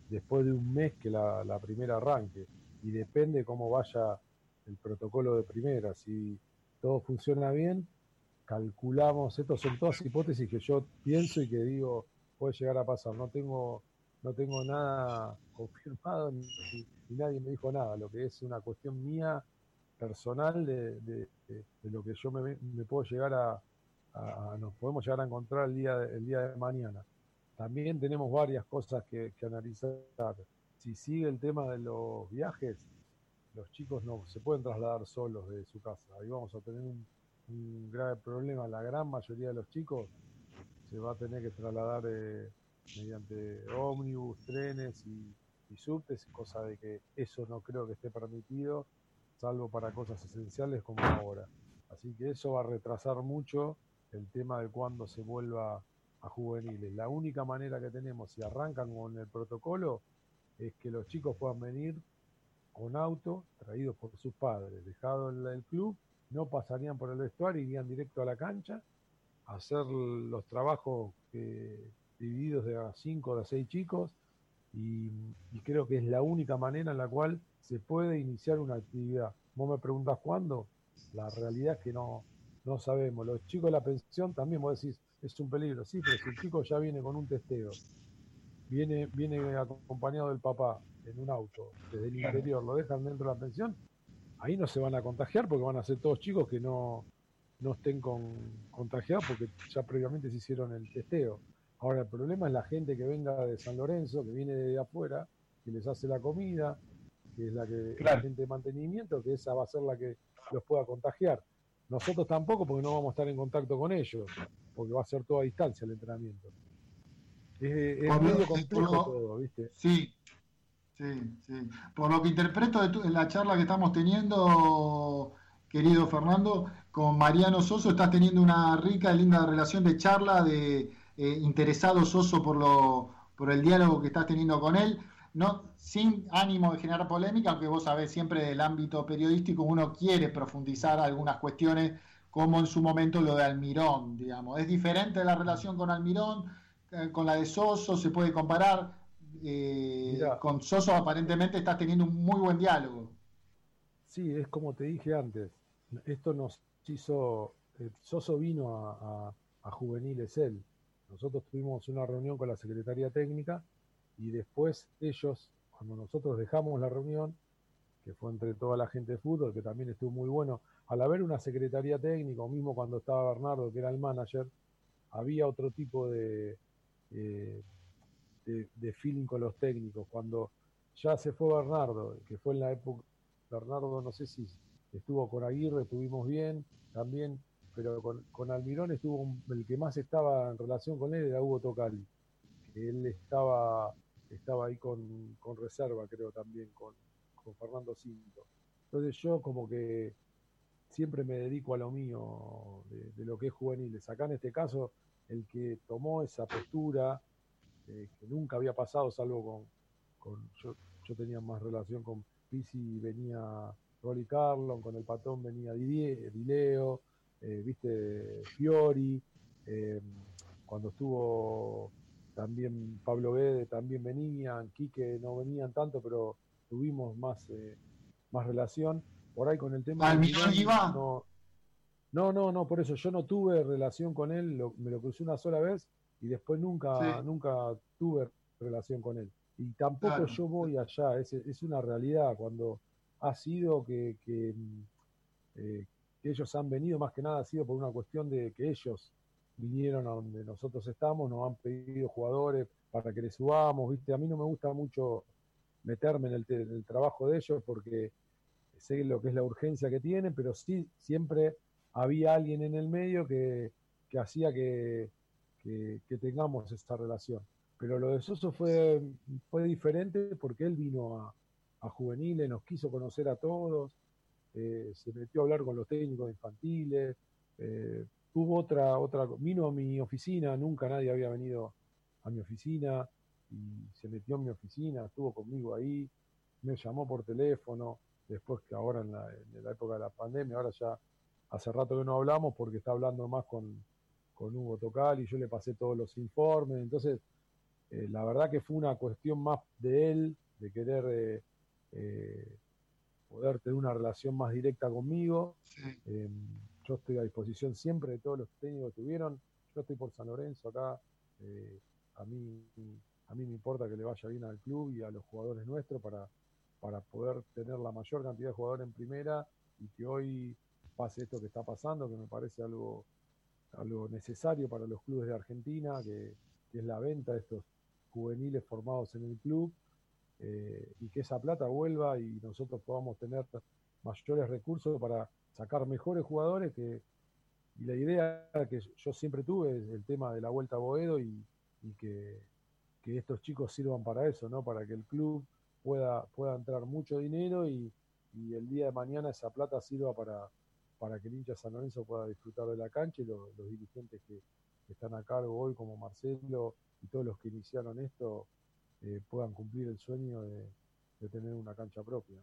después de un mes que la, primera arranque. Y depende cómo vaya el protocolo de primera. Si todo funciona bien, calculamos, estas son todas hipótesis que yo pienso y que digo puede llegar a pasar. No tengo, no tengo nada [laughs] confirmado ni, nadie me dijo nada. Lo que es una cuestión mía personal de, lo que yo me, puedo llegar a, nos podemos llegar a encontrar el día, el día de mañana. También tenemos varias cosas que, analizar. Si sigue el tema de los viajes, los chicos no se pueden trasladar solos de su casa. Ahí vamos a tener un, grave problema. La gran mayoría de los chicos se va a tener que trasladar eh, mediante ómnibus, trenes y, y subtes, cosa de que eso no creo que esté permitido, salvo para cosas esenciales como ahora. Así que eso va a retrasar mucho el tema de cuándo se vuelva a juveniles. La única manera que tenemos, si arrancan con el protocolo, es que los chicos puedan venir con auto, traídos por sus padres, dejados en el club, no pasarían por el vestuario, irían directo a la cancha a hacer los trabajos divididos de a cinco o de a seis chicos y, creo que es la única manera en la cual se puede iniciar una actividad. Vos me preguntas cuándo, la realidad es que no, no sabemos. Los chicos de la pensión también vos decís, es un peligro, sí, pero si el chico ya viene con un testeo, viene, viene acompañado del papá en un auto desde el interior, lo dejan dentro de la pensión, ahí no se van a contagiar porque van a ser todos chicos que no, no estén con, contagiados porque ya previamente se hicieron el testeo. Ahora el problema es la gente que venga de San Lorenzo, que viene de afuera, que les hace la comida, que es la que la gente de mantenimiento, que esa va a ser la que los pueda contagiar. Nosotros tampoco, porque no vamos a estar en contacto con ellos, porque va a ser todo a distancia el entrenamiento. Es, medio complejo todo, ¿viste? Sí, sí, sí. Por lo que interpreto de la charla que estamos teniendo, querido Fernando, con Mariano Soso, estás teniendo una rica y linda relación de charla de eh, interesado Soso por, lo, por el diálogo que estás teniendo con él, no, sin ánimo de generar polémica, aunque vos sabés siempre del ámbito periodístico uno quiere profundizar algunas cuestiones como en su momento lo de Almirón, digamos. Es diferente la relación con Almirón, eh, con la de Soso, se puede comparar. Eh, con Soso aparentemente estás teniendo un muy buen diálogo. Sí, es como te dije antes, esto nos hizo, Soso vino a, a, a Juveniles él, nosotros tuvimos una reunión con la Secretaría Técnica y después ellos, cuando nosotros dejamos la reunión, que fue entre toda la gente de fútbol, que también estuvo muy bueno, al haber una Secretaría Técnica, o mismo cuando estaba Bernardo, que era el manager, había otro tipo de, eh, de, feeling con los técnicos. Cuando ya se fue Bernardo, que fue en la época, Bernardo no sé si estuvo con Aguirre, estuvimos bien, también pero con, con Almirón estuvo el que más estaba en relación con él era Hugo Tocali, él estaba, estaba ahí con, reserva, creo también, con, Fernando Cinto. Entonces yo como que siempre me dedico a lo mío, de, lo que es juveniles. Acá en este caso, el que tomó esa postura, eh, que nunca había pasado, salvo con, yo, yo tenía más relación con Pisi, venía Rolly Carlon, con el patón venía Didier, Dileo, eh, viste, Fiori, eh, cuando estuvo también Pablo Guede, también venían, Quique no venían tanto, pero tuvimos más, eh, más relación. Por ahí con el tema... ¿Al iba? No, no, no, no, por eso yo no tuve relación con él, me lo crucé una sola vez y después nunca, nunca tuve relación con él. Y tampoco yo voy allá, es, es, una realidad cuando ha sido que, que, ellos han venido, más que nada ha sido por una cuestión de que ellos vinieron a donde nosotros estamos, nos han pedido jugadores para que les subamos, ¿viste? A mí no me gusta mucho meterme en el, trabajo de ellos porque sé lo que es la urgencia que tienen, pero sí siempre había alguien en el medio que, hacía que, tengamos esta relación. Pero lo de Soso fue, fue diferente porque él vino a, a juveniles, nos quiso conocer a todos, eh, se metió a hablar con los técnicos infantiles, eh, tuvo otra, otra, vino a mi oficina, nunca nadie había venido a mi oficina y se metió en mi oficina, estuvo conmigo ahí, me llamó por teléfono, después que ahora en la, época de la pandemia, ahora ya hace rato que no hablamos porque está hablando más con, con Hugo Tocal y yo le pasé todos los informes, entonces eh, la verdad que fue una cuestión más de él, de querer eh, poder tener una relación más directa conmigo. Eh, yo estoy a disposición siempre de todos los técnicos que tuvieron. Yo estoy por San Lorenzo acá. Eh, a, mí, a mí me importa que le vaya bien al club y a los jugadores nuestros para, para poder tener la mayor cantidad de jugadores en primera y que hoy pase esto que está pasando, que me parece algo, algo necesario para los clubes de Argentina, que es la venta de estos juveniles formados en el club eh, y que esa plata vuelva y nosotros podamos tener mayores recursos para sacar mejores jugadores que y la idea que yo siempre tuve es el tema de la vuelta a Boedo y, que, estos chicos sirvan para eso, ¿no? Para que el club pueda, pueda entrar mucho dinero y, el día de mañana esa plata sirva para, para que el hincha San Lorenzo pueda disfrutar de la cancha y los, dirigentes que, que, están a cargo hoy, como Marcelo y todos los que iniciaron esto, eh, puedan cumplir el sueño de, tener una cancha propia.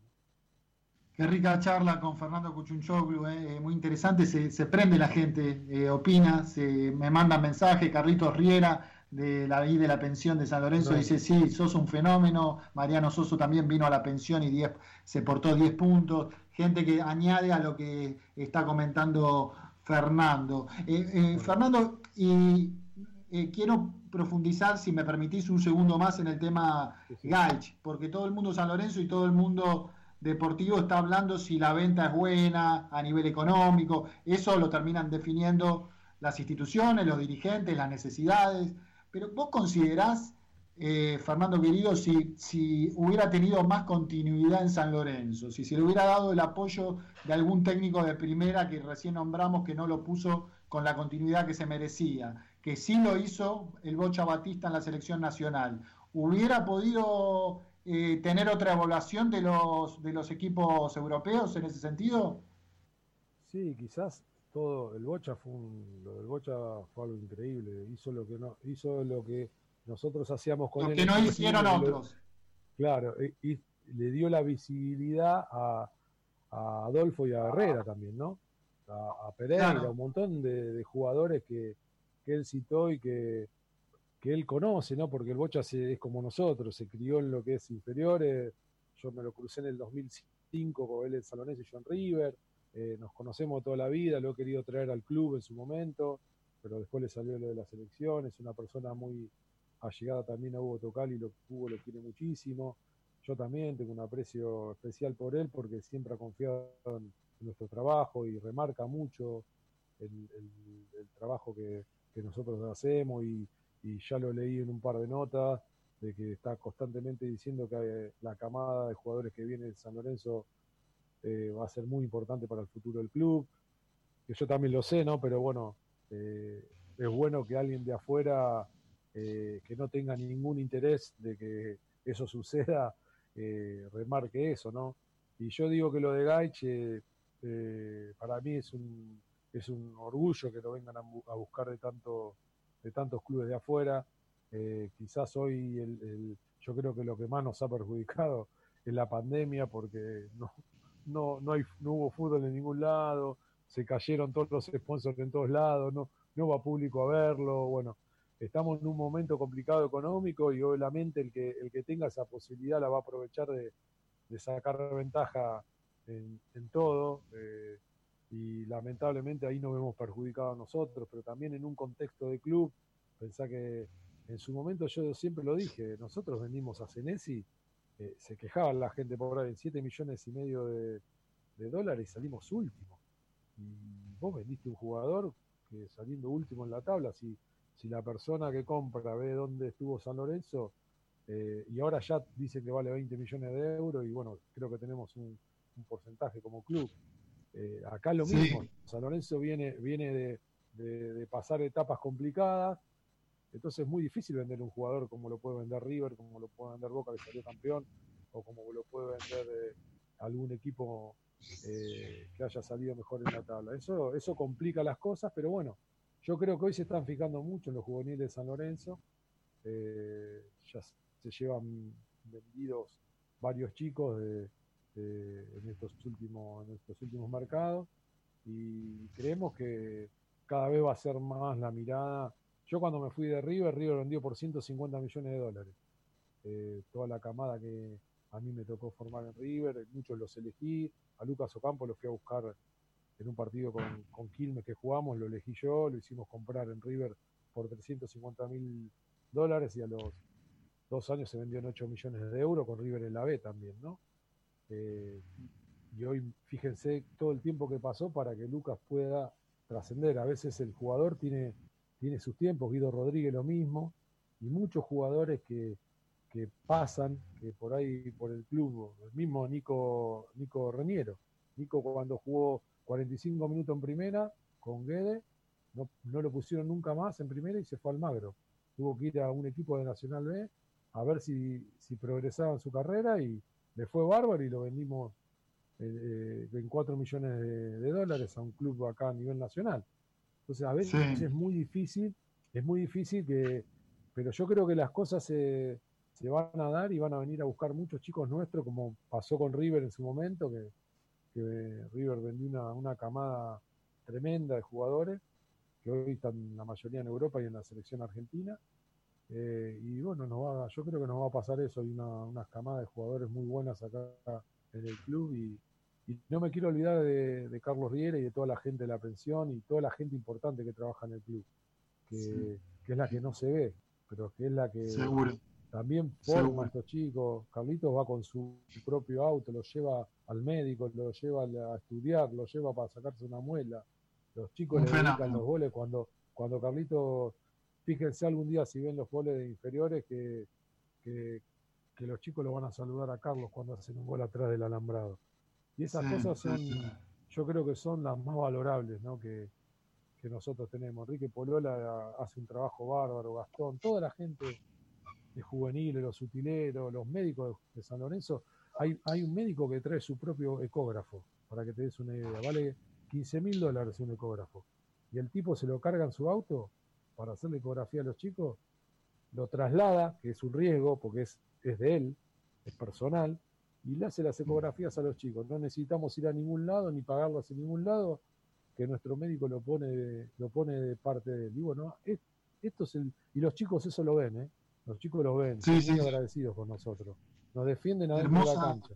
Qué rica charla con Fernando Cuchunchoglu, eh, muy interesante, se, se, prende la gente, eh, opina, se, me manda mensaje, Carlitos Riera de la de la pensión de San Lorenzo no. dice, sí, sos un fenómeno, Mariano Soso también vino a la pensión y diez, se portó 10 puntos, gente que añade a lo que está comentando Fernando. Eh, eh, Fernando, y eh, quiero profundizar, si me permitís, un segundo más en el tema. Gaich, porque todo el mundo San Lorenzo y todo el mundo deportivo está hablando si la venta es buena a nivel económico, eso lo terminan definiendo las instituciones, los dirigentes, las necesidades, pero vos considerás, eh, Fernando querido, si, si hubiera tenido más continuidad en San Lorenzo, si se le hubiera dado el apoyo de algún técnico de primera que recién nombramos que no lo puso con la continuidad que se merecía, que sí lo hizo el Bocha Batista en la selección nacional, ¿hubiera podido eh, tener otra evaluación de los, de los equipos europeos en ese sentido? Sí, quizás todo, el Bocha fue un, lo del Bocha fue algo increíble, hizo lo que no, hizo lo que nosotros hacíamos con lo él. que no hicieron otros. Claro, y, y, le dio la visibilidad a, a Adolfo y a Herrera también, ¿no? A, a Pereira, claro. un montón de, de jugadores que, que, él citó y que, que él conoce, ¿no? Porque el Bocha se, es como nosotros, se crió en lo que es inferiores, yo me lo crucé en el 2005 con él en Salonés y John River, eh, nos conocemos toda la vida, lo he querido traer al club en su momento, pero después le salió lo de la selección, es una persona muy allegada también a Hugo Tocali, lo, Hugo lo quiere muchísimo, yo también tengo un aprecio especial por él porque siempre ha confiado en, nuestro trabajo y remarca mucho el, trabajo que, nosotros hacemos y, ya lo leí en un par de notas de que está constantemente diciendo que la camada de jugadores que viene de San Lorenzo eh, va a ser muy importante para el futuro del club, que yo también lo sé, ¿no? Pero bueno, eh, es bueno que alguien de afuera eh, que no tenga ningún interés de que eso suceda, [laughs] eh, remarque eso, ¿no? Y yo digo que lo de Gaich, eh, para mí es un, es un orgullo que lo vengan a, buscar de, tanto, de tantos clubes de afuera. Eh, quizás hoy el, yo creo que lo que más nos ha perjudicado es la pandemia porque no, no, no, hay, no hubo fútbol en ningún lado, se cayeron todos los sponsors en todos lados, no, no va público a verlo, bueno, estamos en un momento complicado económico y obviamente el que, el que tenga esa posibilidad la va a aprovechar de, sacar ventaja en, todo eh, y lamentablemente ahí nos vemos perjudicados nosotros, pero también en un contexto de club, pensá que en su momento yo siempre lo dije, nosotros venimos a Senesi, eh, se quejaba la gente por ahí en 7 millones y medio de, de dólares y salimos último. Y vos vendiste un jugador que saliendo último en la tabla, si si la persona que compra ve dónde estuvo San Lorenzo eh, y ahora ya dicen que vale 20 millones de euros y bueno, creo que tenemos un, un porcentaje como club. Eh, acá es lo sí. mismo, San Lorenzo viene, viene de, de, de, pasar etapas complicadas, entonces es muy difícil vender un jugador como lo puede vender River, como lo puede vender Boca que salió campeón, o como lo puede vender eh, algún equipo eh, que haya salido mejor en la tabla. Eso, eso complica las cosas, pero bueno, yo creo que hoy se están fijando mucho en los juveniles de San Lorenzo. Eh, ya se llevan vendidos varios chicos de, en, estos últimos, en estos últimos mercados y creemos que cada vez va a ser más la mirada. Yo cuando me fui de River, River vendió por 150 millones de dólares. Eh, toda la camada que a mí me tocó formar en River, muchos los elegí, a Lucas Ocampo lo fui a buscar en un partido con, con, Quilmes que jugamos, lo elegí yo, lo hicimos comprar en River por 350 mil dólares y a los dos años se vendió en 8 millones de euros con River en la B también, ¿no? Eh, y hoy fíjense todo el tiempo que pasó para que Lucas pueda trascender. A veces el jugador tiene, tiene sus tiempos, Guido Rodríguez lo mismo, y muchos jugadores que, que pasan, que por ahí, por el club, el mismo Nico, Nico Reniero. Nico cuando jugó 45 minutos en primera con Guede, no, no, lo pusieron nunca más en primera y se fue al Magro. Tuvo que ir a un equipo de Nacional B a ver si, si progresaba en su carrera y le fue bárbaro y lo vendimos eh, en 4 millones de, de, dólares a un club acá a nivel nacional. Entonces a veces sí. es muy difícil, es muy difícil que, pero yo creo que las cosas se, se van a dar y van a venir a buscar muchos chicos nuestros, como pasó con River en su momento, que que River vendió una, una camada tremenda de jugadores, que hoy están la mayoría en Europa y en la selección argentina. Eh, y bueno, nos va, yo creo que nos va a pasar eso. Hay una, unas camadas de jugadores muy buenas acá en el club y, y no me quiero olvidar de, de, Carlos Riera y de toda la gente de la pensión y toda la gente importante que trabaja en el club, que, sí. que es la que no se ve, pero que es la que Seguro. También forma a estos chicos. Carlitos va con su propio auto, lo lleva al médico, lo lleva a estudiar, lo lleva para sacarse una muela. Los chicos Un le dedican fenómeno. los goles cuando, cuando Carlitos, fíjense algún día si ven los goles de inferiores que, que, que los chicos lo van a saludar a Carlos cuando hacen un gol atrás del alambrado. Y esas Sí, cosas son, sí. yo creo que son las más valorables ¿no? que, que nosotros tenemos. Enrique Polola hace un trabajo bárbaro, Gastón, toda la gente de juveniles, los utileros, los médicos de, San Lorenzo. Hay, hay un médico que trae su propio ecógrafo, para que te des una idea. Vale 15 mil dólares un ecógrafo. Y el tipo se lo carga en su auto para hacerle ecografía a los chicos, lo traslada, que es un riesgo, porque es, es de él, es personal, y le hace las ecografías a los chicos. No necesitamos ir a ningún lado ni pagarlas en ningún lado, que nuestro médico lo pone de, lo pone de parte de él. Y bueno, es- esto es el, y los chicos eso lo ven, ¿eh? Los chicos lo ven, Sí, son muy agradecidos con nosotros. Nos defienden adentro de la Hermosa- cancha.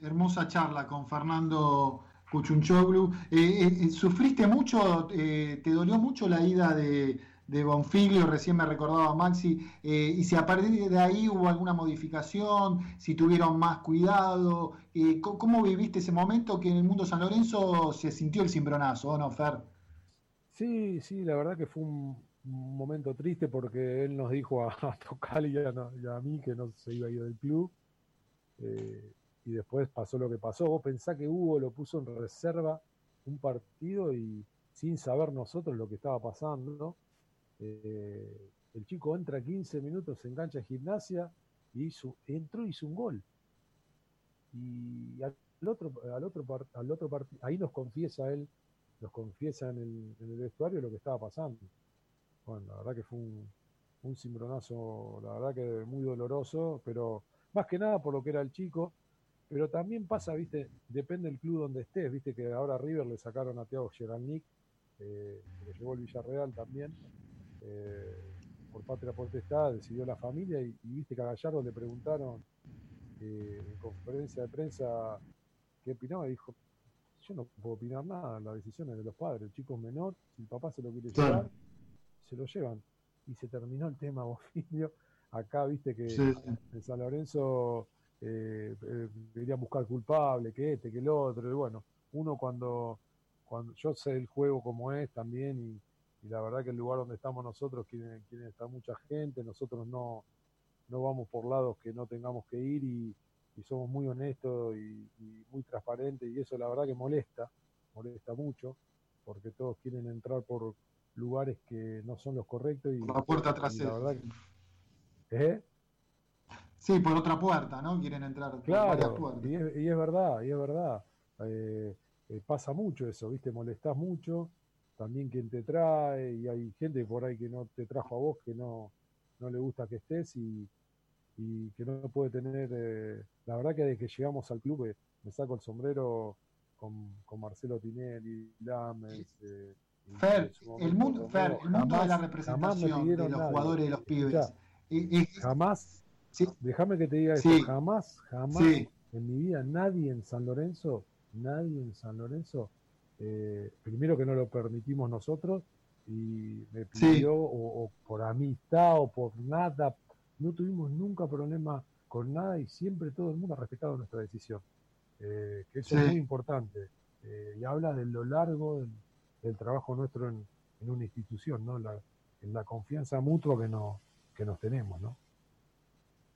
Hermosa charla con Fernando Cuchunchoglu. Eh, eh, eh, ¿Sufriste mucho, eh, te dolió mucho la ida de, de Bonfiglio? Recién me recordaba Maxi. y si a partir de ahí hubo alguna modificación, si tuvieron más cuidado, ¿cómo viviste ese momento que en el mundo San Lorenzo se sintió el cimbronazo, ¿o no, Fer? Sí, sí, la verdad que fue un, un momento triste porque él nos dijo a, [laughs] a y a, y a mí que no se iba a ir del club. eh, y después pasó lo que pasó. Vos pensás que Hugo lo puso en reserva un partido y sin saber nosotros lo que estaba pasando. eh, el chico entra 15 minutos, se engancha en gimnasia y hizo, entró y hizo un gol. Y al otro, al otro, al otro partido, ahí nos confiesa él nos confiesa en el, en el vestuario lo que estaba pasando. Bueno, la verdad que fue un, un cimbronazo, la verdad que muy doloroso, pero más que nada por lo que era el chico, pero también pasa, viste, depende del club donde estés, viste que ahora a River le sacaron a Thiago Geralnik, eh, que lo llevó el Villarreal también, eh, por patria potestad, decidió la familia y, y viste que a Gallardo le preguntaron eh, en conferencia de prensa qué opinaba y dijo, yo no puedo opinar nada, la decisión es de los padres, el chico es menor, si el papá se lo quiere llevar, se lo llevan. Y se terminó el tema, [laughs] Bofilio. Acá viste que Sí, en San Lorenzo eh, eh, querían buscar culpable, que este, que el otro, y bueno, uno cuando, cuando yo sé el juego como es también, y, y la verdad que el lugar donde estamos nosotros quiere, quiere estar mucha gente, nosotros no, no vamos por lados que no tengamos que ir y, y somos muy honestos y, y muy transparentes y eso la verdad que molesta, molesta mucho, porque todos quieren entrar por lugares que no son los correctos y, Por la puerta la trasera. que- ¿Eh? Sí, por otra puerta, ¿no? Quieren entrar por varias Claro, y es, y es verdad, y es verdad. Eh, eh, pasa mucho eso, ¿viste? Molestás mucho, también quien te trae, y hay gente por ahí que no te trajo a vos, que no, no le gusta que estés y, y que no puede tener... eh, la verdad que desde que llegamos al club eh, me saco el sombrero con, con Marcelo Tinelli, Lames... Fer, momento el mundo, Fer, el mundo de la jamás- jamás representación de los jugadores de los pibes. Eh, Jamás, Sí. déjame que te diga Sí. jamás, jamás Sí. en mi vida nadie en San Lorenzo, nadie en San Lorenzo, eh, primero que no lo permitimos nosotros y me pidió o, o por amistad o por nada, no tuvimos nunca problema con nada y siempre todo el mundo ha respetado nuestra decisión, eh, que eso Sí. es muy importante eh, y habla de lo largo del trabajo nuestro en, una institución, ¿no? En la confianza mutua que, no, que nos tenemos, ¿no?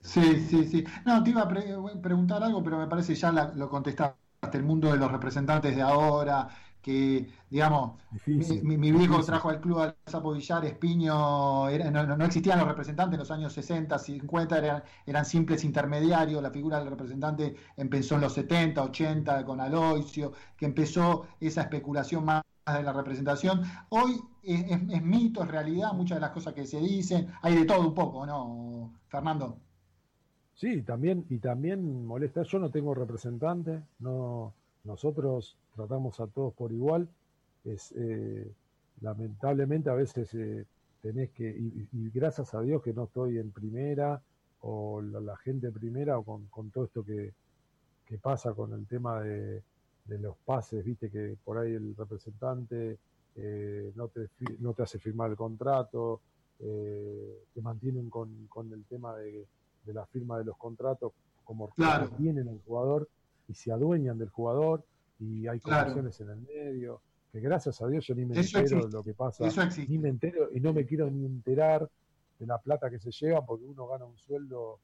Sí, sí, sí. No, te iba a pre- preguntar algo, pero me parece ya la- lo contestaste. El mundo de los representantes de ahora, que, digamos, mi, Difícil. mi- mi viejo difícil. trajo al club al Sapo Villar, Espiño, era- no, no- no existían los representantes en los años 60, 50, eran, eran simples intermediarios. La figura del representante empezó en los 70, 80 con Aloisio, que empezó esa especulación más de la representación. Hoy es, es- es mito, es realidad, muchas de las cosas que se dicen, hay de todo un poco, ¿no, Fernando? Sí, también, y también molesta, yo no tengo representante, no, nosotros tratamos a todos por igual, es eh, lamentablemente a veces eh, tenés que, y, gracias a Dios que no estoy en primera, o la, gente en primera, o con, con todo esto que, que, pasa con el tema de, de, los pases, viste que por ahí el representante eh, no, te, no te hace firmar el contrato, eh, te mantienen con, con el tema de de la firma de los contratos, como claro. tienen el jugador y se adueñan del jugador y hay condiciones en el medio, que gracias a Dios yo ni me entero de lo que pasa, ni me entero y no me quiero ni enterar de la plata que se lleva porque uno gana un sueldo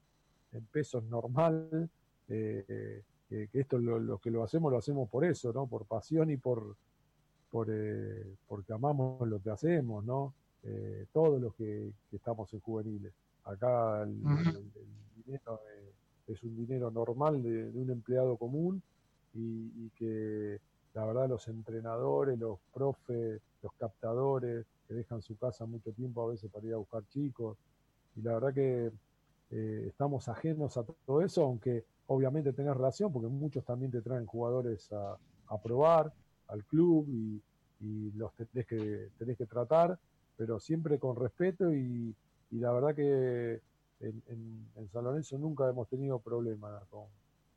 en pesos normal, eh, que esto lo, que lo hacemos lo hacemos por eso, ¿no? Por pasión y por, por eh, porque amamos lo que hacemos, ¿no? Eh, todos los que estamos en juveniles. Acá el, dinero es un dinero normal de, un empleado común y, que la verdad los entrenadores, los profes, los captadores que dejan su casa mucho tiempo a veces para ir a buscar chicos y la verdad que eh, estamos ajenos a todo eso, aunque obviamente tenés relación porque muchos también te traen jugadores a, probar al club y, y los tenés que, tenés que tratar, pero siempre con respeto y, y la verdad que en, San Lorenzo nunca hemos tenido problemas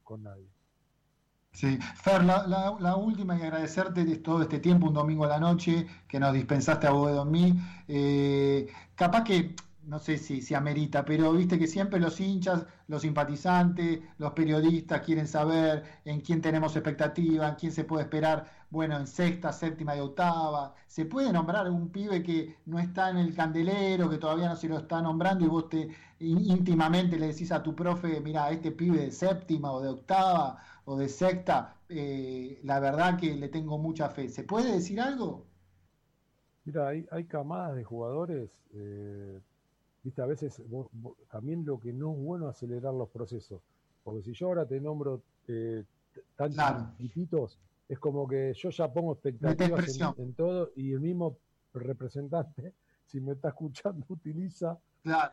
con, nadie. Sí, Fer, la, última y agradecerte de todo este tiempo, un domingo a la noche, que nos dispensaste a vos de mí. Eh, capaz que no sé si, si amerita, pero viste que siempre los hinchas, los simpatizantes, los periodistas quieren saber en quién tenemos expectativa, en quién se puede esperar, bueno, en sexta, séptima y octava. ¿Se puede nombrar algún pibe que no está en el candelero, que todavía no se lo está nombrando y vos te íntimamente le decís a tu profe, mira, este pibe de séptima o de octava o de sexta, eh, la verdad que le tengo mucha fe. ¿Se puede decir algo? Mira, hay, hay camadas de jugadores. Eh viste, a veces también lo que no es bueno es acelerar los procesos. Porque si yo ahora te nombro eh, tan chiquititos, es como que yo ya pongo expectativas en, todo y el mismo representante, [laughs] si me está escuchando, [laughs] utiliza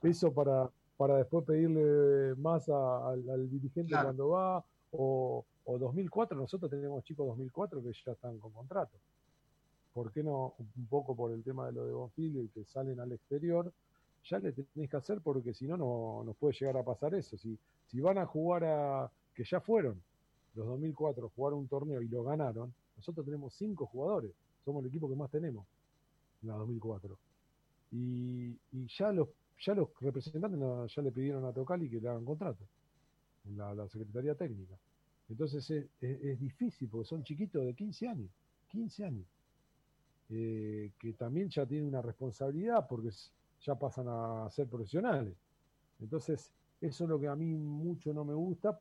eso para, para después pedirle más al, dirigente cuando va. O, o 2004, nosotros tenemos chicos 2004 que ya están con contrato. ¿Por qué no? Un poco por el tema de lo de Bonfilio y que salen al exterior ya le tenés que hacer porque si no, no nos puede llegar a pasar eso. Si, si van a jugar a, que ya fueron los 2004, jugar un torneo y lo ganaron, nosotros tenemos cinco jugadores, somos el equipo que más tenemos en la 2004. Y, y ya los ya los representantes ya le pidieron a Tocali que le hagan contrato, la, la Secretaría Técnica. Entonces es, difícil porque son chiquitos de 15 años, 15 años, eh, que también ya tienen una responsabilidad porque ya pasan a ser profesionales. Entonces, eso es lo que a mí mucho no me gusta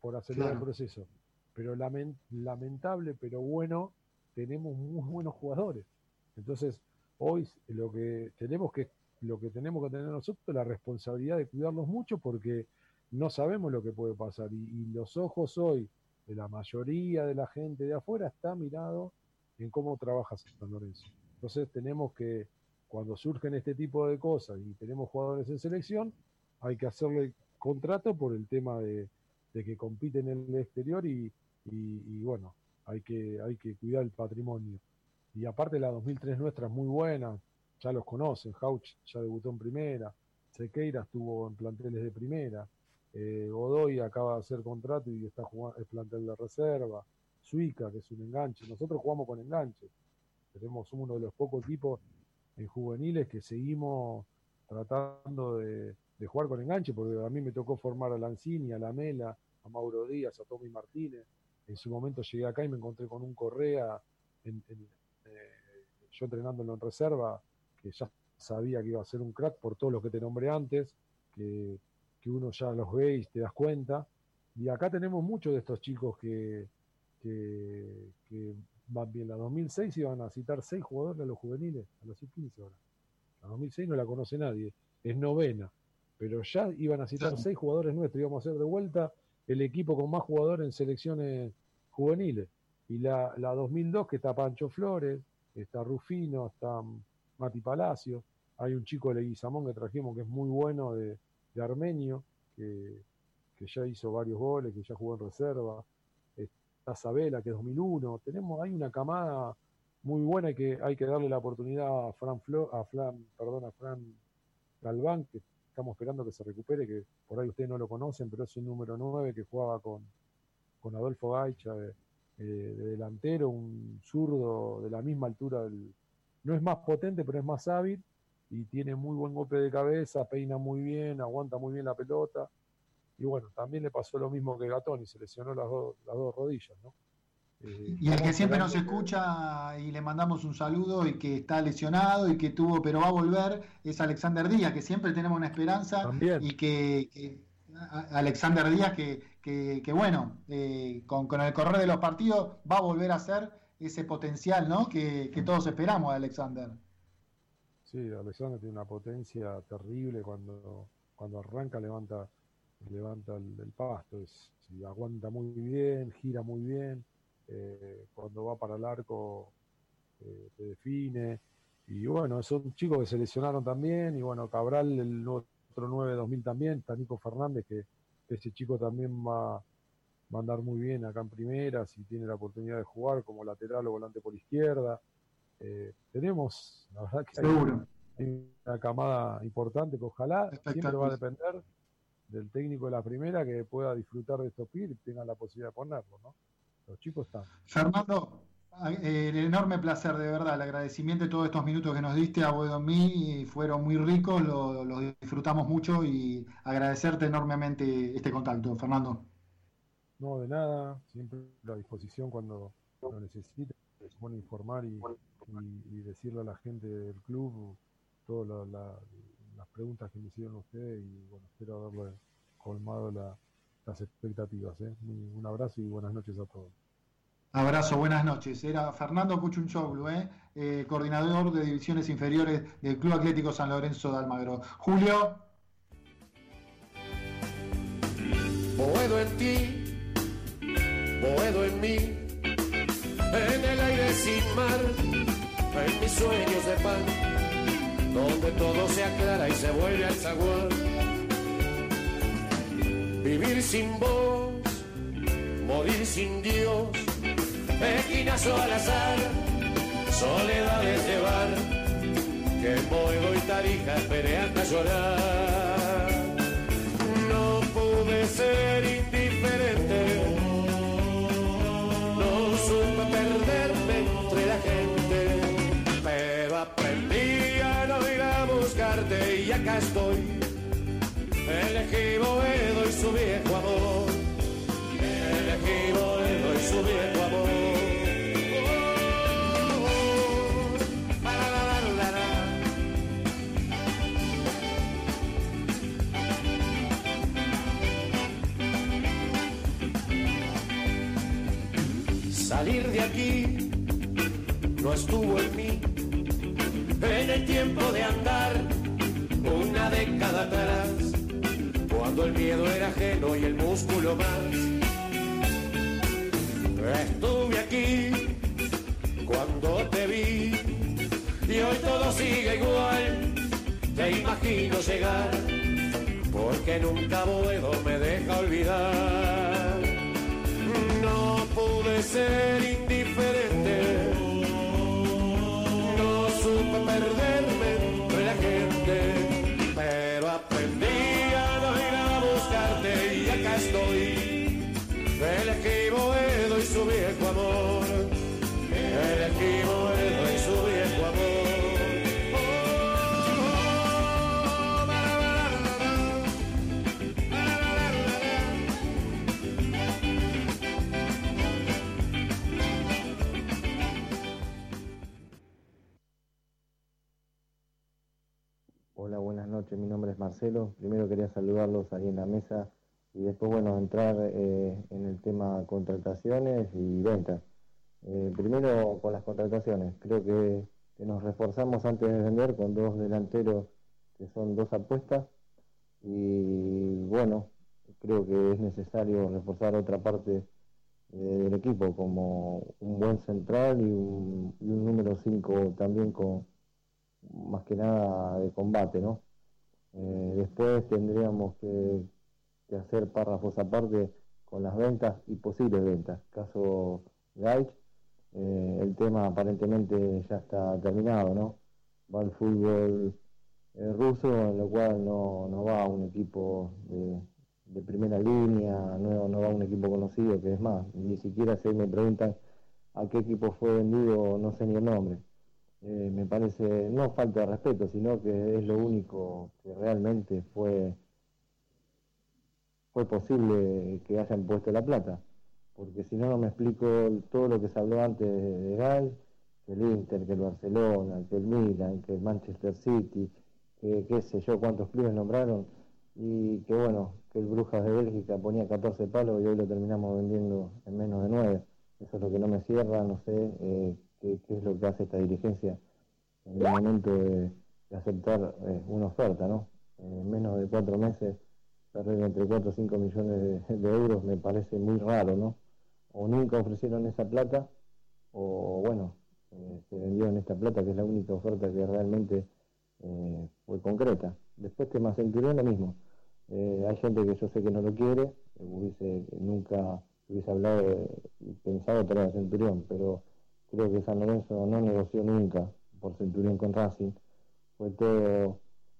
por acelerar el proceso. Pero lamentable, pero bueno, tenemos muy buenos jugadores. Entonces, hoy lo que tenemos que lo que tenemos que tener nosotros es la responsabilidad de cuidarlos mucho porque no sabemos lo que puede pasar y, los ojos hoy de la mayoría de la gente de afuera está mirado en cómo trabaja San Lorenzo. Entonces tenemos que cuando surgen este tipo de cosas y tenemos jugadores en selección, hay que hacerle contrato por el tema de, que compiten en el exterior y, bueno, hay que, hay que cuidar el patrimonio. Y aparte la 2003 nuestra es muy buena, ya los conocen, Hauch ya debutó en primera, Sequeira estuvo en planteles de primera, eh, Godoy acaba de hacer contrato y está jugando, es plantel de reserva, Suica, que es un enganche, nosotros jugamos con enganche, tenemos uno de los pocos equipos en juveniles que seguimos tratando de, jugar con enganche, porque a mí me tocó formar a Lancini, a La Mela, a Mauro Díaz, a Tommy Martínez. En su momento llegué acá y me encontré con un Correa, eh, yo entrenándolo en reserva, que ya sabía que iba a ser un crack por todos los que te nombré antes, que, uno ya los ve y te das cuenta. Y acá tenemos muchos de estos chicos que, que, que van bien. La 2006 iban a citar seis jugadores a los juveniles, a los 15 ahora. La 2006 no la conoce nadie, es novena. Pero ya iban a citar seis jugadores nuestros, íbamos a hacer de vuelta el equipo con más jugadores en selecciones juveniles. Y la, la 2002 que está Pancho Flores, está Rufino, está Mati Palacio, hay un chico de Leguizamón que trajimos que es muy bueno de, Armenio, que, que ya hizo varios goles, que ya jugó en reserva. Está Sabela, que es 2001. Tenemos, hay una camada muy buena y que hay que darle la oportunidad a Fran, Flo, a Fran, perdón, a Fran Galván, que estamos esperando que se recupere, que por ahí ustedes no lo conocen, pero es un número 9 que jugaba con, con Adolfo Gaicha de, eh, de delantero, un zurdo de la misma altura no es más potente, pero es más hábil y tiene muy buen golpe de cabeza, peina muy bien, aguanta muy bien la pelota. Y bueno, también le pasó lo mismo que Gatón y se lesionó las, dos las dos rodillas, ¿no? Eh, y el que siempre nos escucha y le mandamos un saludo y que está lesionado y que tuvo, pero va a volver, es Alexander Díaz, que siempre tenemos una esperanza también. y que, que Alexander Díaz, que, que, que bueno, eh, con, con, el correr de los partidos va a volver a ser ese potencial ¿no? que, que todos esperamos de Alexander. Sí, Alexander tiene una potencia terrible cuando, cuando arranca, levanta, levanta el, pasto, es, aguanta muy bien, gira muy bien, eh, cuando va para el arco eh, te define. Y bueno, son chicos que se lesionaron también, y bueno, Cabral, el otro 9 2000 también, está Nico Fernández, que ese chico también va, va a andar muy bien acá en primera, si tiene la oportunidad de jugar como lateral o volante por izquierda. Eh, tenemos, la verdad que Seguro. hay, una camada importante que ojalá siempre va a depender del técnico de la primera que pueda disfrutar de estos pibes y tenga la posibilidad de ponerlo, ¿no? Los chicos están. Fernando, el enorme placer, de verdad, el agradecimiento de todos estos minutos que nos diste a Boedomí, fueron muy ricos, los lo disfrutamos mucho y agradecerte enormemente este contacto, Fernando. No, de nada, siempre a disposición cuando lo necesite. Es bueno informar y, y, y, decirle a la gente del club todas la, la, las preguntas que me hicieron ustedes y bueno, espero haberle colmado la, las expectativas. ¿eh? Un abrazo y buenas noches a todos. Abrazo, buenas noches. Era Fernando Cuchunchoglu, ¿eh? Eh, coordinador de divisiones inferiores del Club Atlético San Lorenzo de Almagro. Julio. Boedo en ti, Boedo en mí, en el aire sin mar, en mis sueños de pan, donde todo se aclara y se vuelve al zaguán. Vivir sin vos, morir sin Dios esquinazo al azar, soledades de bar, que Boedo y Tarija esperé hasta llorar. No pude ser y acá estoy. Elegí Boedo y su viejo amor elegí Boedo y su viejo amor. Salir de aquí no estuvo en mí, en el tiempo de andar cuando el miedo era ajeno y el músculo más. Estuve aquí cuando te vi y hoy todo sigue igual. Te imagino llegar porque nunca puedo me deja olvidar. No pude ser indiferente, Mi nombre es Marcelo. Primero quería saludarlos ahí en la mesa y después, bueno, entrar eh, en el tema contrataciones y ventas. Eh, primero con las contrataciones, creo que, que, nos reforzamos antes de vender con dos delanteros que son dos apuestas y bueno, creo que es necesario reforzar otra parte eh, del equipo como un buen central y un, y un número 5 también con más que nada de combate, ¿no? Después tendríamos que hacer párrafos aparte con las ventas y posibles ventas. Caso Gaich, eh, el tema aparentemente ya está terminado, ¿no? Va al fútbol eh, ruso, en lo cual no, no va un equipo de, de primera línea, no, no va un equipo conocido, que es más, ni siquiera si me preguntan a qué equipo fue vendido, no sé ni el nombre. Eh, me parece no falta de respeto, sino que es lo único que realmente fue fue posible que hayan puesto la plata, porque si no no me explico todo lo que se habló antes de Gal, que el Inter, que el Barcelona, que el Milan, que el Manchester City, que qué sé yo cuántos clubes nombraron y que bueno, que el Brujas de Bélgica ponía 14 palos y hoy lo terminamos vendiendo en menos de 9. Eso es lo que no me cierra, no sé eh, qué, es lo que hace esta dirigencia en el momento de, aceptar eh, una oferta, ¿no? En menos de cuatro meses perder entre 4 o 5 millones de, euros me parece muy raro, ¿no? O nunca ofrecieron esa plata, o bueno, eh, se vendieron esta plata, que es la única oferta que realmente fue concreta. Después tema Centurión lo mismo. hay gente que yo sé que no lo quiere, hubiese nunca hubiese hablado y pensado traer a Centurión, pero creo que San Lorenzo no negoció nunca por Centurión con Racing. Fue todo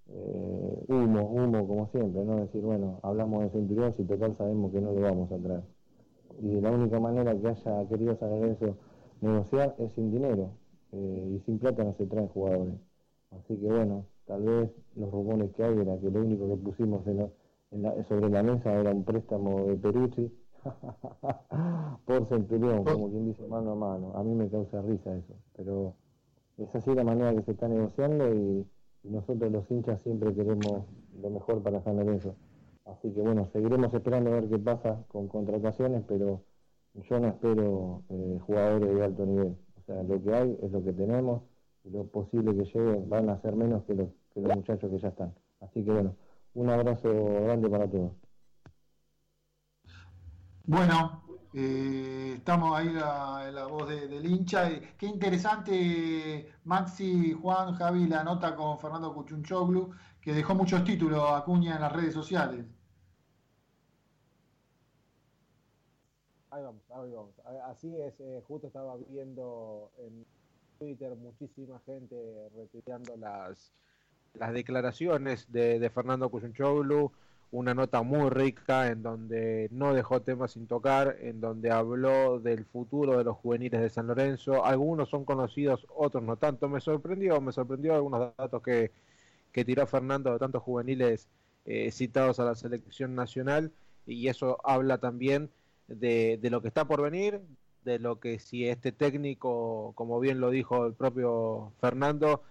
eh, humo, humo como siempre, ¿no? Decir, bueno, hablamos de Centurión, si total sabemos que no lo vamos a traer. Y la única manera que haya querido San Lorenzo negociar es sin dinero, eh, y sin plata no se traen jugadores. Así que bueno, tal vez los rumores que hay era que lo único que pusimos sobre la mesa era un préstamo de Perucci [laughs] por Centurión, como quien dice mano a mano. A mí me causa risa eso, pero es así la manera que se está negociando y, nosotros los hinchas siempre queremos lo mejor para San Lorenzo. Así que bueno, seguiremos esperando a ver qué pasa con contrataciones, pero yo no espero eh, jugadores de alto nivel. O sea, lo que hay es lo que tenemos y lo posible que lleguen van a ser menos que los, que los muchachos que ya están. Así que bueno, un abrazo grande para todos. Bueno, eh, estamos ahí en la voz del hincha. Qué interesante, Maxi, Juan, Javi, la nota con Fernando Cuchunchoglu, que dejó muchos títulos a Cuña en las redes sociales. Ahí vamos, ahí vamos. Así es, eh, justo estaba viendo en Twitter muchísima gente retuiteando las, las declaraciones de, de Fernando Cuchunchoglu una nota muy rica en donde no dejó temas sin tocar, en donde habló del futuro de los juveniles de San Lorenzo. Algunos son conocidos, otros no tanto. Me sorprendió, me sorprendió algunos datos que, que tiró Fernando de tantos juveniles eh, citados a la selección nacional y eso habla también de, de lo que está por venir, de lo que si este técnico, como bien lo dijo el propio Fernando,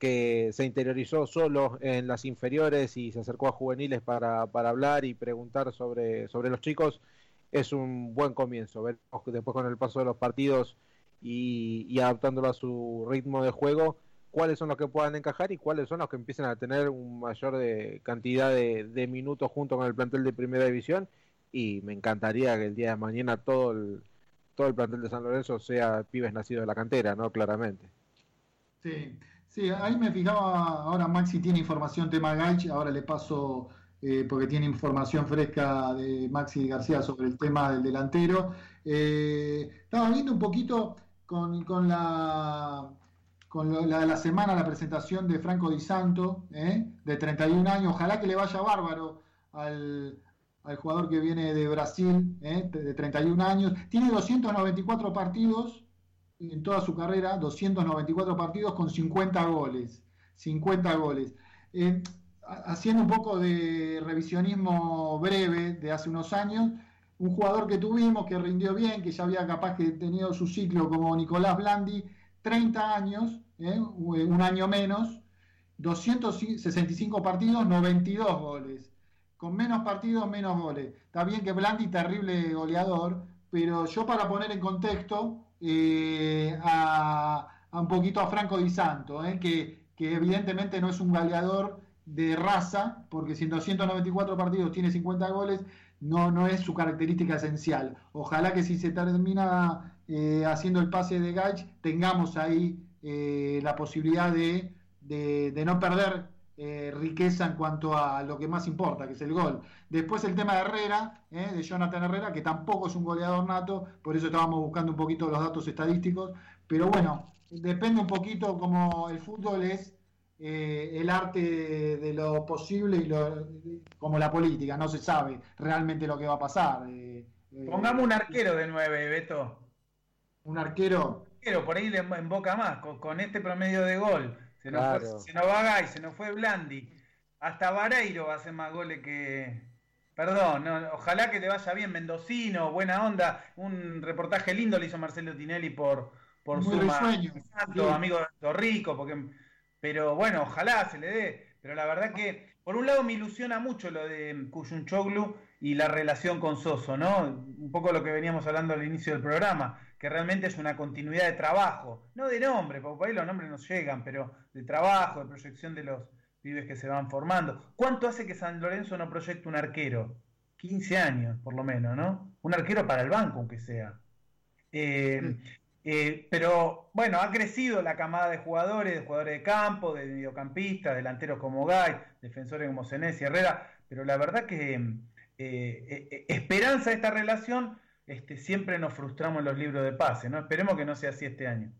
que se interiorizó solo en las inferiores y se acercó a juveniles para, para hablar y preguntar sobre, sobre los chicos, es un buen comienzo. Veremos después con el paso de los partidos y, adaptándolo a su ritmo de juego, cuáles son los que puedan encajar y cuáles son los que empiecen a tener un mayor de cantidad de, de minutos junto con el plantel de primera división. Y me encantaría que el día de mañana todo el, todo el plantel de San Lorenzo sea pibes nacidos de la cantera, ¿no? Claramente. Sí, Sí, ahí me fijaba, ahora Maxi tiene información tema Gaich, ahora le paso, eh, porque tiene información fresca de Maxi García sobre el tema del delantero. Eh, estaba viendo un poquito con, con la con la, la semana, la presentación de Franco Di Santo, eh, de 31 años, ojalá que le vaya bárbaro al, al jugador que viene de Brasil, de 31 años, tiene 294 partidos, en toda su carrera, 294 partidos con 50 goles. 50 goles. Eh, haciendo un poco de revisionismo breve de hace unos años, un jugador que tuvimos que rindió bien, que ya había capaz que tenido su ciclo como Nicolás Blandi, 30 años, eh, un año menos, 265 partidos, 92 goles. Con menos partidos, menos goles. Está bien que Blandi, terrible goleador, pero yo para poner en contexto, eh, a, un poquito a Franco Di Santo, eh, que, evidentemente no es un goleador de raza, porque si en 294 partidos tiene 50 goles, no, no es su característica esencial. Ojalá que si se termina eh, haciendo el pase de Gaich, tengamos ahí la posibilidad de, de, no perder eh, riqueza en cuanto a lo que más importa, que es el gol. Después el tema de Herrera, eh, de Jonathan Herrera, que tampoco es un goleador nato, por eso estábamos buscando un poquito los datos estadísticos, pero bueno, depende un poquito como el fútbol es eh, el arte de lo posible y lo, como la política, no se sabe realmente lo que va a pasar. Pongamos un arquero de 9, Beto. un arquero. Arquero, por ahí le emboca más, con, con este promedio de gol. Se nos, Claro. fue, se nos va Gay, se nos fue Blandi. Hasta Vareiro va a hacer más goles que. Perdón, no, ojalá que te vaya bien, Mendocino, buena onda. Un reportaje lindo le hizo Marcelo Tinelli por, por Muy Santo, sí. amigo de Torrico, porque. Pero bueno, ojalá se le dé. Pero la verdad que, por un lado, me ilusiona mucho lo de Kuyunchoglu y la relación con Soso, ¿no? Un poco lo que veníamos hablando al inicio del programa, que realmente es una continuidad de trabajo, no de nombre, porque por ahí los nombres nos llegan, pero de trabajo, de proyección de los pibes que se van formando. ¿Cuánto hace que San Lorenzo no proyecta un arquero? 15 años, por lo menos, ¿no? Un arquero para el banco, aunque sea. Eh, eh, pero bueno, ha crecido la camada de jugadores, de jugadores de campo, de mediocampistas, delanteros como Gay, defensores como Senés y Herrera, pero la verdad que eh, eh, esperanza de esta relación, este, siempre nos frustramos en los libros de pase, ¿no? Esperemos que no sea así este año.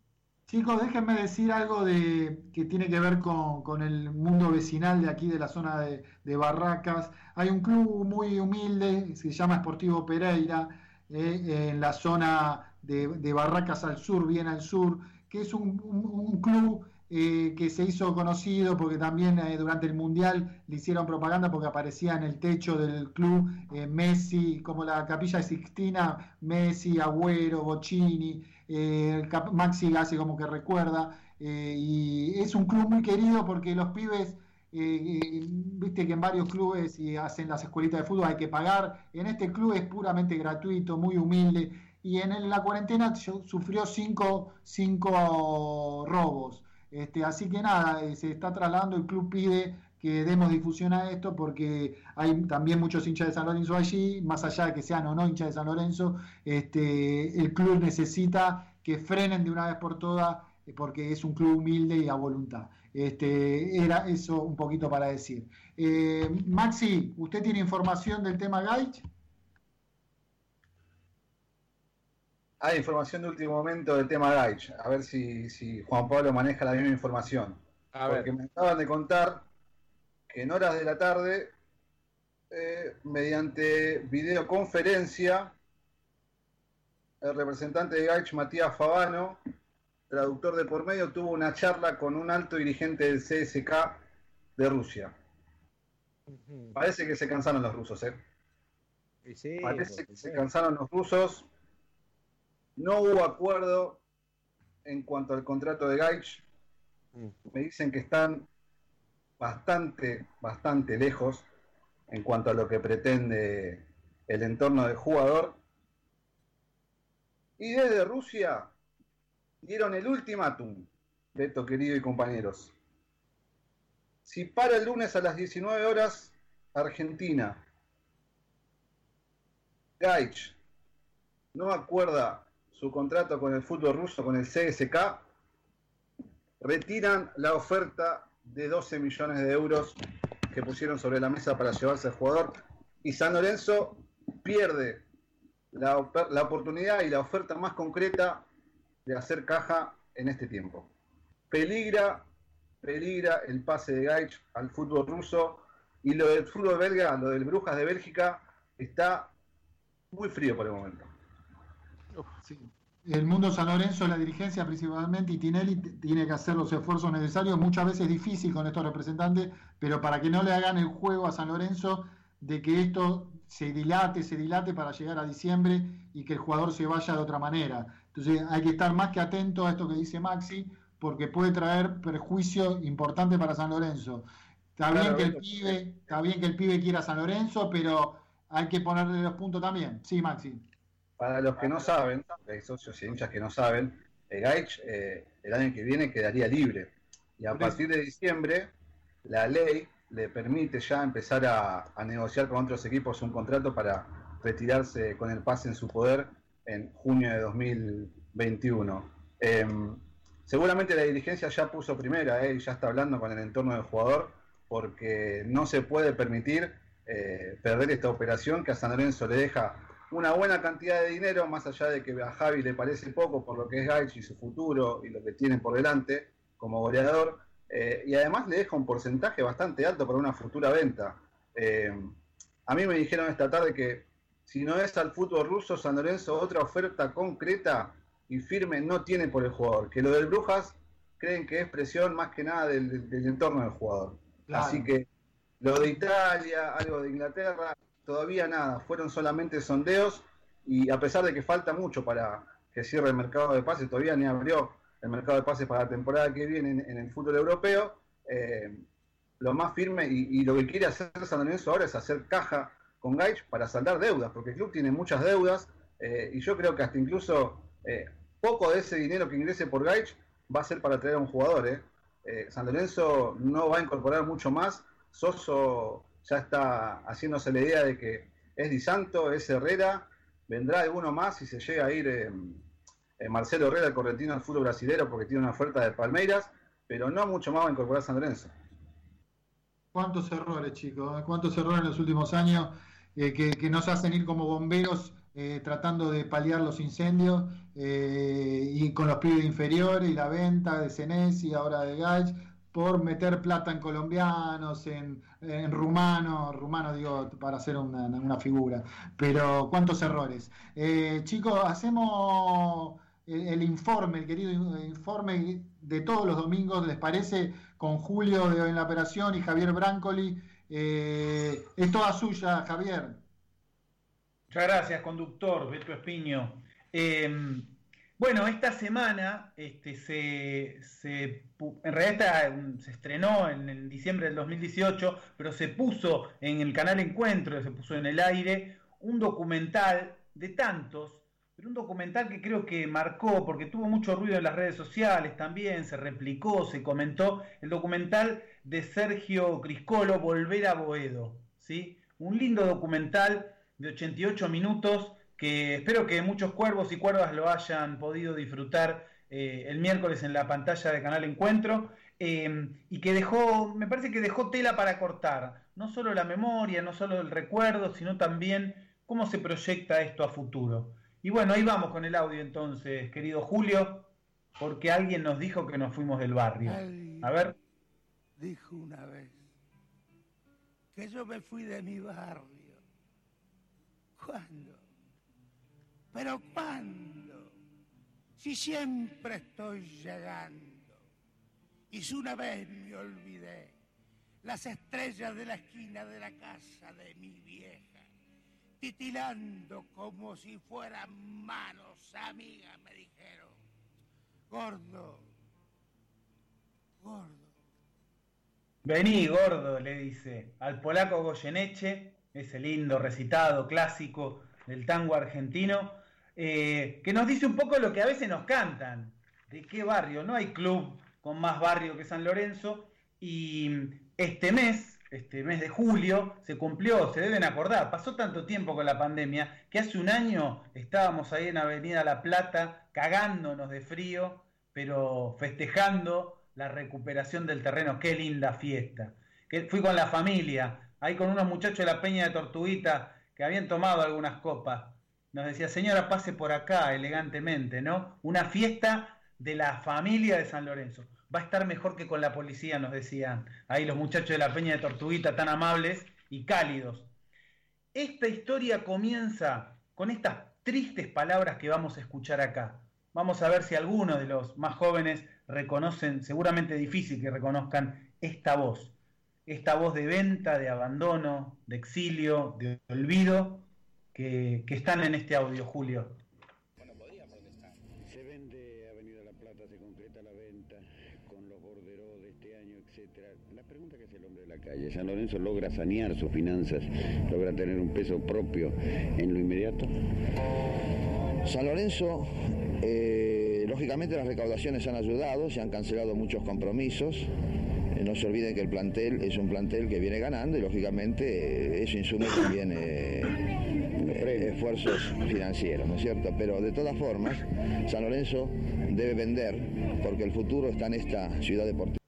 Chicos, déjenme decir algo de que tiene que ver con, con el mundo vecinal de aquí de la zona de, de Barracas. Hay un club muy humilde, se llama Sportivo Pereira, eh, en la zona de, de Barracas al sur, bien al sur, que es un- un club eh, que se hizo conocido porque también eh, durante el Mundial le hicieron propaganda porque aparecía en el techo del club eh, Messi, como la capilla de Sixtina, Messi, Agüero, Bocini, Maxi hace como que recuerda, y es un club muy querido porque los pibes, viste que en varios clubes y hacen las escuelitas de fútbol hay que pagar, en este club es puramente gratuito, muy humilde, y en la cuarentena su- sufrió cinco, cinco robos. Este, así que nada, eh, se está trasladando, el club pide que demos difusión a esto porque hay también muchos hinchas de San Lorenzo allí, más allá de que sean o no hinchas de San Lorenzo, este, el club necesita que frenen de una vez por todas eh, porque es un club humilde y a voluntad. Este, era eso un poquito para decir. Eh, Maxi, ¿usted tiene información del tema Gaich? Hay información de último momento del tema Gaich. A ver si, si Juan Pablo maneja la misma información. A Porque me acaban de contar que en horas de la tarde, eh, mediante videoconferencia, el representante de Gaich, Matías Favano, traductor de por medio, tuvo una charla con un alto dirigente del CSK de Rusia. Parece que se cansaron los rusos, ¿eh? sí, Parece que se cansaron los rusos. No hubo acuerdo en cuanto al contrato de Gaich. Mm. Me dicen que están bastante, bastante lejos en cuanto a lo que pretende el entorno del jugador. Y desde Rusia dieron el ultimátum, Beto querido y compañeros. Si para el lunes a las 19 horas, Argentina, Gaich no acuerda su contrato con el fútbol ruso, con el CSK, retiran la oferta de 12 millones de euros que pusieron sobre la mesa para llevarse al jugador y San Lorenzo pierde la, la oportunidad y la oferta más concreta de hacer caja en este tiempo. Peligra, peligra el pase de Gaich al fútbol ruso y lo del fútbol belga, lo del Brujas de Bélgica, está muy frío por el momento. Sí. El mundo San Lorenzo, la dirigencia principalmente, y Tinelli tiene que hacer los esfuerzos necesarios. Muchas veces es difícil con estos representantes, pero para que no le hagan el juego a San Lorenzo de que esto se dilate, se dilate para llegar a diciembre y que el jugador se vaya de otra manera. Entonces hay que estar más que atento a esto que dice Maxi, porque puede traer perjuicio importante para San Lorenzo. Está bien Claro, que el bueno. pibe, está bien que el pibe quiera San Lorenzo, pero hay que ponerle los puntos también. Sí, Maxi. Para los que no saben, hay socios y hinchas que no saben, eh, Gaich eh, el año que viene quedaría libre. Y a partir de diciembre, la ley le permite ya empezar a, a negociar con otros equipos un contrato para retirarse con el pase en su poder en junio de 2021. Em, seguramente la dirigencia ya puso primera, eh, y ya está hablando con el entorno del jugador porque no se puede permitir eh, perder esta operación que a San Lorenzo le deja una buena cantidad de dinero, más allá de que a Javi le parece poco por lo que es Gaich y su futuro y lo que tiene por delante como goleador, eh, y además le deja un porcentaje bastante alto para una futura venta. Eh, a mí me dijeron esta tarde que si no es al fútbol ruso, San Lorenzo otra oferta concreta y firme no tiene por el jugador, que lo del Brujas creen que es presión más que nada del, entorno del jugador. Así que lo de Italia, algo de Inglaterra, todavía nada, fueron solamente sondeos y a pesar de que falta mucho para que cierre el mercado de pases, todavía ni abrió el mercado de pases para la temporada que viene en, el fútbol europeo, eh, lo más firme y, lo que quiere hacer San Lorenzo ahora es hacer caja con Gaich para saldar deudas, porque el club tiene muchas deudas eh, y yo creo que hasta incluso eh, poco de ese dinero que ingrese por Gaich va a ser para traer a un jugador. San Lorenzo no va a incorporar mucho más, Soso ya está haciéndose la idea de que es Di Santo, es Herrera, vendrá alguno más y se llega a ir eh, eh, Marcelo Herrera, el correntino del fútbol brasilero, porque tiene una oferta de Palmeiras, pero no mucho más va a incorporar San Lorenzo. ¿Cuántos errores, chicos? ¿Cuántos errores en los últimos años eh, que, nos hacen ir como bomberos tratando de paliar los incendios y con los pibes inferiores y la venta de Senesi, ahora de Gaich? Por meter plata en colombianos, en, en rumanos, rumanos digo para hacer una, figura, pero cuántos errores. Eh, chicos, hacemos el, informe, el querido informe de todos los domingos, ¿les parece? Con Julio En la Operación y Javier Brancoli. Eh, es toda suya, Javier. Muchas gracias, conductor, Beto Espiño. Eh, bueno, esta semana este, se, en realidad se estrenó en, diciembre del 2018, pero se puso en el canal Encuentro, se puso en el aire, un documental de tantos, pero un documental que creo que marcó, porque tuvo mucho ruido en las redes sociales también, se replicó, se comentó, el documental de Sergio Criscolo, Volver a Boedo, ¿sí? Un lindo documental de 88 minutos que espero que muchos cuervos y cuervas lo hayan podido disfrutar eh, el miércoles en la pantalla de Canal Encuentro, eh, y que dejó, me parece que dejó tela para cortar, no solo la memoria, no solo el recuerdo, sino también cómo se proyecta esto a futuro. Y bueno, ahí vamos con el audio entonces, querido Julio, porque alguien nos dijo que nos fuimos del barrio. A ver. Dijo una vez que yo me fui de mi barrio. ¿Cuándo? Pero ¿cuándo? Si siempre estoy llegando. Y si una vez me olvidé las estrellas de la esquina de la casa de mi vieja, titilando como si fueran manos amigas, me dijeron, gordo, gordo. Vení, gordo, le dice al polaco Goyeneche, ese lindo recitado clásico del tango argentino, eh, que nos dice un poco lo que a veces nos cantan. ¿De qué barrio? No hay club con más barrio que San Lorenzo. Y este mes, este mes de julio, se cumplió, se deben acordar, pasó tanto tiempo con la pandemia que hace un año estábamos ahí en Avenida La Plata cagándonos de frío, pero festejando la recuperación del terreno. Qué linda fiesta. Fui con la familia, ahí con unos muchachos de la Peña de Tortuguita que habían tomado algunas copas nos decía, señora, pase por acá elegantemente, ¿no? Una fiesta de la familia de San Lorenzo. Va a estar mejor que con la policía, nos decían ahí los muchachos de la Peña de Tortuguita, tan amables y cálidos. Esta historia comienza con estas tristes palabras que vamos a escuchar acá. Vamos a ver si algunos de los más jóvenes reconocen, seguramente difícil que reconozcan esta voz. Esta voz de venta, de abandono, de exilio, de olvido que, están en este audio, Julio. Bueno, podría protestar. Se vende Avenida La Plata, se concreta la venta con los borderos de este año, etcétera. La pregunta que hace el hombre de la calle, ¿San Lorenzo logra sanear sus finanzas, logra tener un peso propio en lo inmediato? San Lorenzo, eh, lógicamente las recaudaciones han ayudado, se han cancelado muchos compromisos. Eh, no se olviden que el plantel es un plantel que viene ganando y lógicamente eso insume también esfuerzos financieros, ¿no es cierto? Pero de todas formas, San Lorenzo debe vender porque el futuro está en esta ciudad deportiva.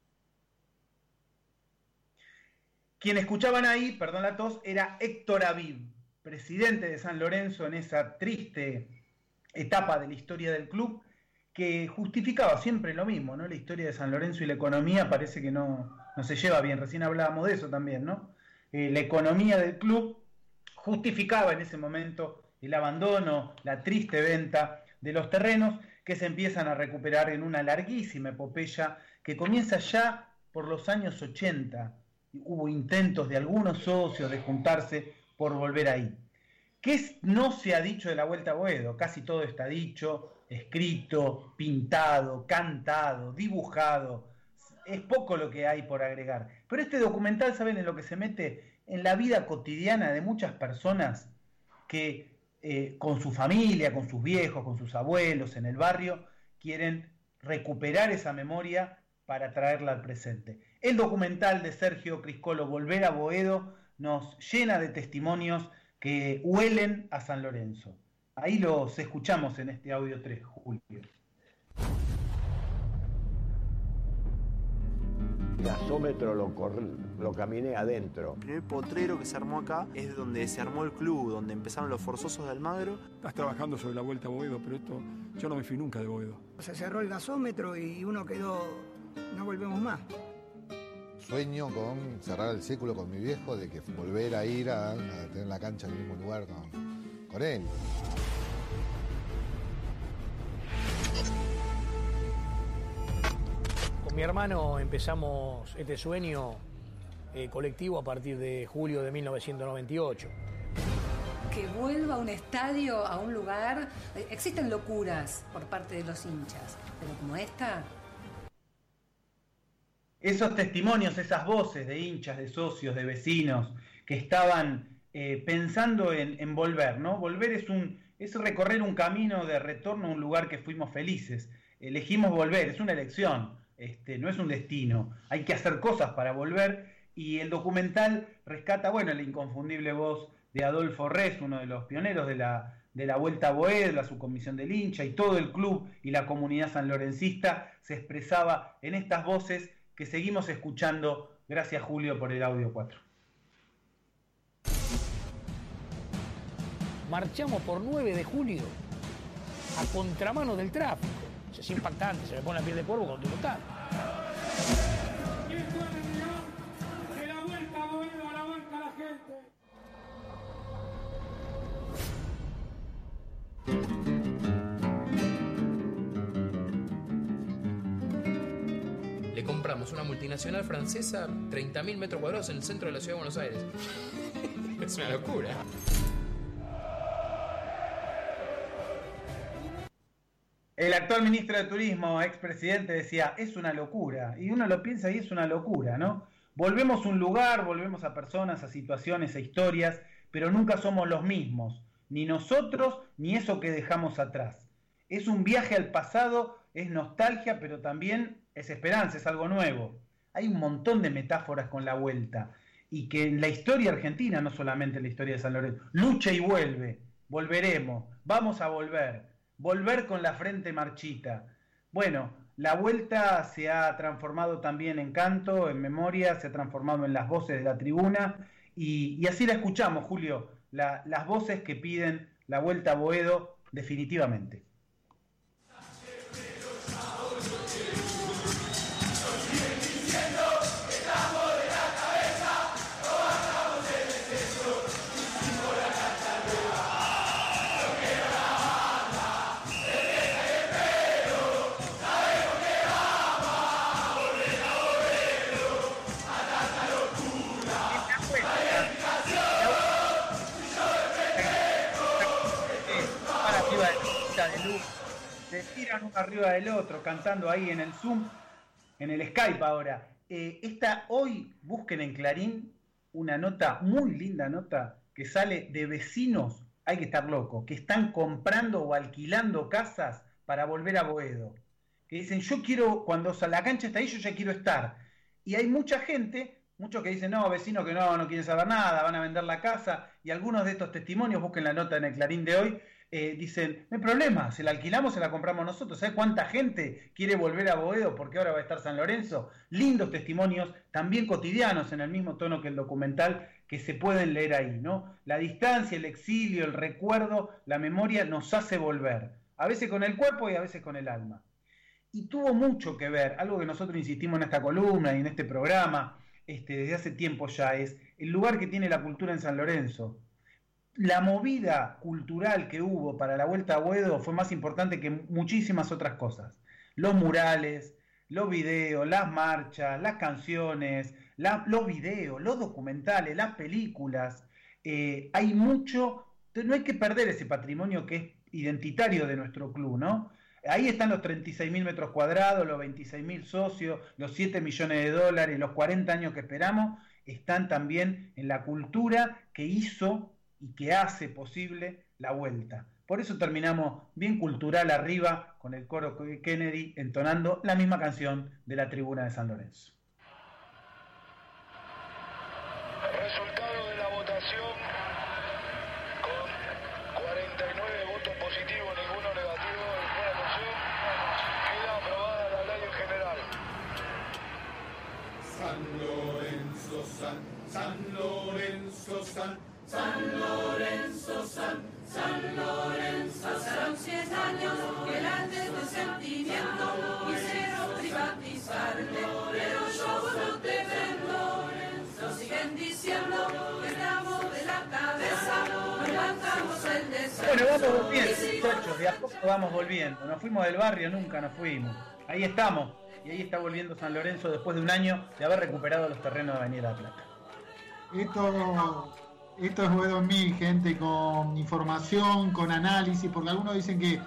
Quien escuchaban ahí, perdón la tos, era Héctor Aviv, presidente de San Lorenzo en esa triste etapa de la historia del club, que justificaba siempre lo mismo, ¿no? La historia de San Lorenzo y la economía parece que no, no se lleva bien, recién hablábamos de eso también, ¿no? Eh, la economía del club justificaba en ese momento el abandono, la triste venta de los terrenos que se empiezan a recuperar en una larguísima epopeya que comienza ya por los años 80. Hubo intentos de algunos socios de juntarse por volver ahí. ¿Qué no se ha dicho de la Vuelta a Boedo? Casi todo está dicho, escrito, pintado, cantado, dibujado. Es poco lo que hay por agregar. Pero este documental, ¿saben en lo que se mete? En la vida cotidiana de muchas personas que eh, con su familia, con sus viejos, con sus abuelos, en el barrio, quieren recuperar esa memoria para traerla al presente. El documental de Sergio Criscolo, Volver a Boedo, nos llena de testimonios que huelen a San Lorenzo. Ahí los escuchamos en este audio 3, Julio. gasómetro lo, lo caminé adentro. El primer potrero que se armó acá es donde se armó el club, donde empezaron los forzosos de Almagro. Estás trabajando sobre la vuelta a Boedo, pero esto yo no me fui nunca de Boedo. Se cerró el gasómetro y uno quedó, no volvemos más sueño con cerrar el círculo con mi viejo de que volver a ir a, tener la cancha en el mismo lugar con, con él. Con mi hermano empezamos este sueño eh, colectivo a partir de julio de 1998 que vuelva a un estadio, a un lugar. Eh, existen locuras por parte de los hinchas, pero como esta, esos testimonios, esas voces de hinchas, de socios, de vecinos que estaban eh, pensando en, volver, ¿no? Volver es un es recorrer un camino de retorno a un lugar que fuimos felices. Elegimos volver, es una elección, este, no es un destino. Hay que hacer cosas para volver y el documental rescata, bueno, la inconfundible voz de Adolfo Res, uno de los pioneros de la, de la Vuelta a Boed, la subcomisión del hincha y todo el club y la comunidad sanlorencista se expresaba en estas voces que seguimos escuchando. Gracias Julio por el audio 4. Marchamos por 9 de julio a contramano del tráfico. Es impactante, se me pone la piel de polvo cuando multinacional francesa 30.000 metros cuadrados en el centro de la ciudad de Buenos Aires. [laughs] es una locura. El actual ministro de Turismo, expresidente, decía, es una locura. Y uno lo piensa y es una locura, ¿no? Volvemos a un lugar, volvemos a personas, a situaciones, a historias, pero nunca somos los mismos, ni nosotros, ni eso que dejamos atrás. Es un viaje al pasado, es nostalgia, pero también es esperanza, es algo nuevo. Hay un montón de metáforas con la vuelta y que en la historia argentina, no solamente en la historia de San Lorenzo, lucha y vuelve, volveremos, vamos a volver, volver con la frente marchita. Bueno, la vuelta se ha transformado también en canto, en memoria, se ha transformado en las voces de la tribuna y, así la escuchamos, Julio, las voces que piden la vuelta a Boedo definitivamente. Arriba del otro, cantando ahí en el Zoom, en el Skype ahora. Eh, esta, hoy busquen en Clarín una nota, muy linda nota, que sale de vecinos, hay que estar loco, que están comprando o alquilando casas para volver a Boedo. Que dicen, yo quiero, cuando la cancha está ahí, yo ya quiero estar. Y hay mucha gente, muchos que dicen, no, vecinos que no, no quieren saber nada, van a vender la casa. Y algunos de estos testimonios, busquen la nota en el Clarín de hoy, eh, dicen, no hay problema, se la alquilamos, se la compramos nosotros. ¿Sabes cuánta gente quiere volver a Boedo porque ahora va a estar San Lorenzo? Lindos testimonios, también cotidianos, en el mismo tono que el documental, que se pueden leer ahí, ¿no? La distancia, el exilio, el recuerdo, la memoria nos hace volver, a veces con el cuerpo y a veces con el alma. Y tuvo mucho que ver, algo que nosotros insistimos en esta columna y en este programa, este, desde hace tiempo ya, es el lugar que tiene la cultura en San Lorenzo la movida cultural que hubo para la Vuelta a Buedo fue más importante que muchísimas otras cosas. Los murales, los videos, las marchas, las canciones, los videos, los documentales, las películas. Eh, hay mucho, no hay que perder ese patrimonio que es identitario de nuestro club, ¿no? Ahí están los 36.000 metros cuadrados, los 26.000 socios, los 7 millones de dólares, los 40 años que esperamos, están también en la cultura que hizo y que hace posible la vuelta. Por eso terminamos bien cultural arriba con el coro Kennedy entonando la misma canción de la tribuna de San Lorenzo. Resultado de la votación con 49 votos positivos, ninguno negativo, ninguna moción. Queda aprobada la ley en general. San Lorenzo, San, San Lorenzo, San. San Lorenzo, San, San Lorenzo, San, cien años que antes de sentimiento quisieron privatizarte, pero yo no te vendo. Nos siguen diciendo que estamos de la cabeza, levantamos el deseo. Bueno, vamos volviendo, muchachos, de a poco vamos volviendo. Nos fuimos del barrio, nunca nos fuimos. Ahí estamos. Y ahí está volviendo San Lorenzo después de un año de haber recuperado los terrenos de Avenida Plata. Esto esto es Boedo Mil, gente con información, con análisis, porque algunos dicen que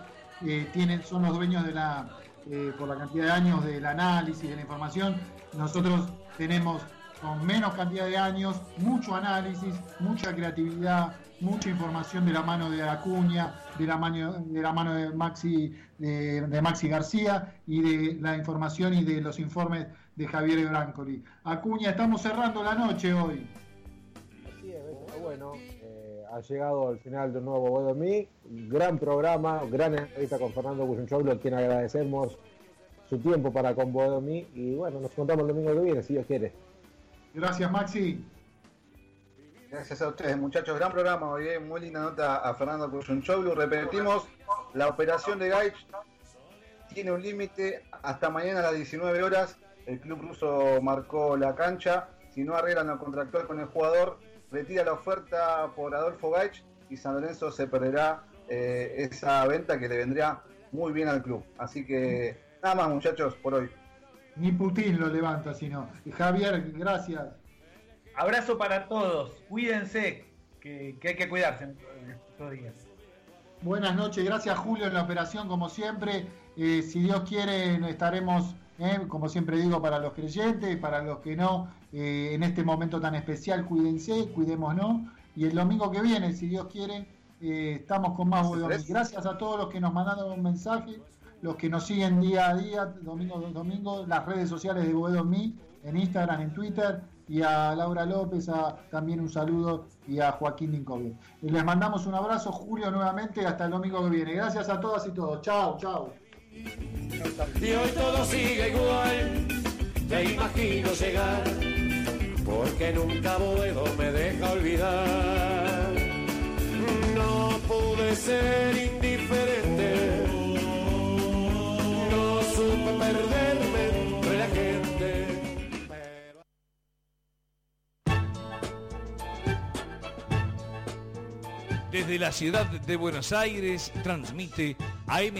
eh, tienen, son los dueños de la, eh, por la cantidad de años del análisis, de la información. Nosotros tenemos con menos cantidad de años, mucho análisis, mucha creatividad, mucha información de la mano de Acuña, de la mano de, la mano de Maxi, de, Maxi García y de la información y de los informes de Javier Brancoli. Acuña, estamos cerrando la noche hoy bueno, eh, ha llegado al final de un nuevo Bodo Me. Gran programa, gran entrevista con Fernando Guyunchoglu, a quien agradecemos su tiempo para con Bodo Me. Y bueno, nos contamos el domingo que viene, si Dios quiere. Gracias, Maxi. Gracias a ustedes, muchachos. Gran programa. Hoy eh. muy linda nota a Fernando Guyunchoglu. Repetimos, la operación de Gaich tiene un límite hasta mañana a las 19 horas. El club ruso marcó la cancha. Si no arreglan lo contractual con el jugador, retira la oferta por Adolfo Gaich y San Lorenzo se perderá eh, esa venta que le vendría muy bien al club. Así que nada más muchachos por hoy. Ni Putin lo levanta, sino. Javier, gracias. Abrazo para todos. Cuídense, que, hay que cuidarse estos días. Buenas noches, gracias Julio en la operación como siempre. Eh, si Dios quiere estaremos, eh, como siempre digo, para los creyentes, para los que no, eh, en este momento tan especial, cuídense, cuidémonos. Y el domingo que viene, si Dios quiere, eh, estamos con más Gracias a todos los que nos mandaron un mensaje, los que nos siguen día a día, domingo a domingo, las redes sociales de Boedo.me, en Instagram, en Twitter, y a Laura López, a, también un saludo, y a Joaquín Dincovic. Les mandamos un abrazo, Julio, nuevamente, hasta el domingo que viene. Gracias a todas y todos. Chao, chao. Y hoy todo sigue igual, te imagino llegar porque nunca Boedo me deja olvidar. No pude ser indiferente, no supe perderme entre la gente. Desde la ciudad de Buenos Aires transmite AM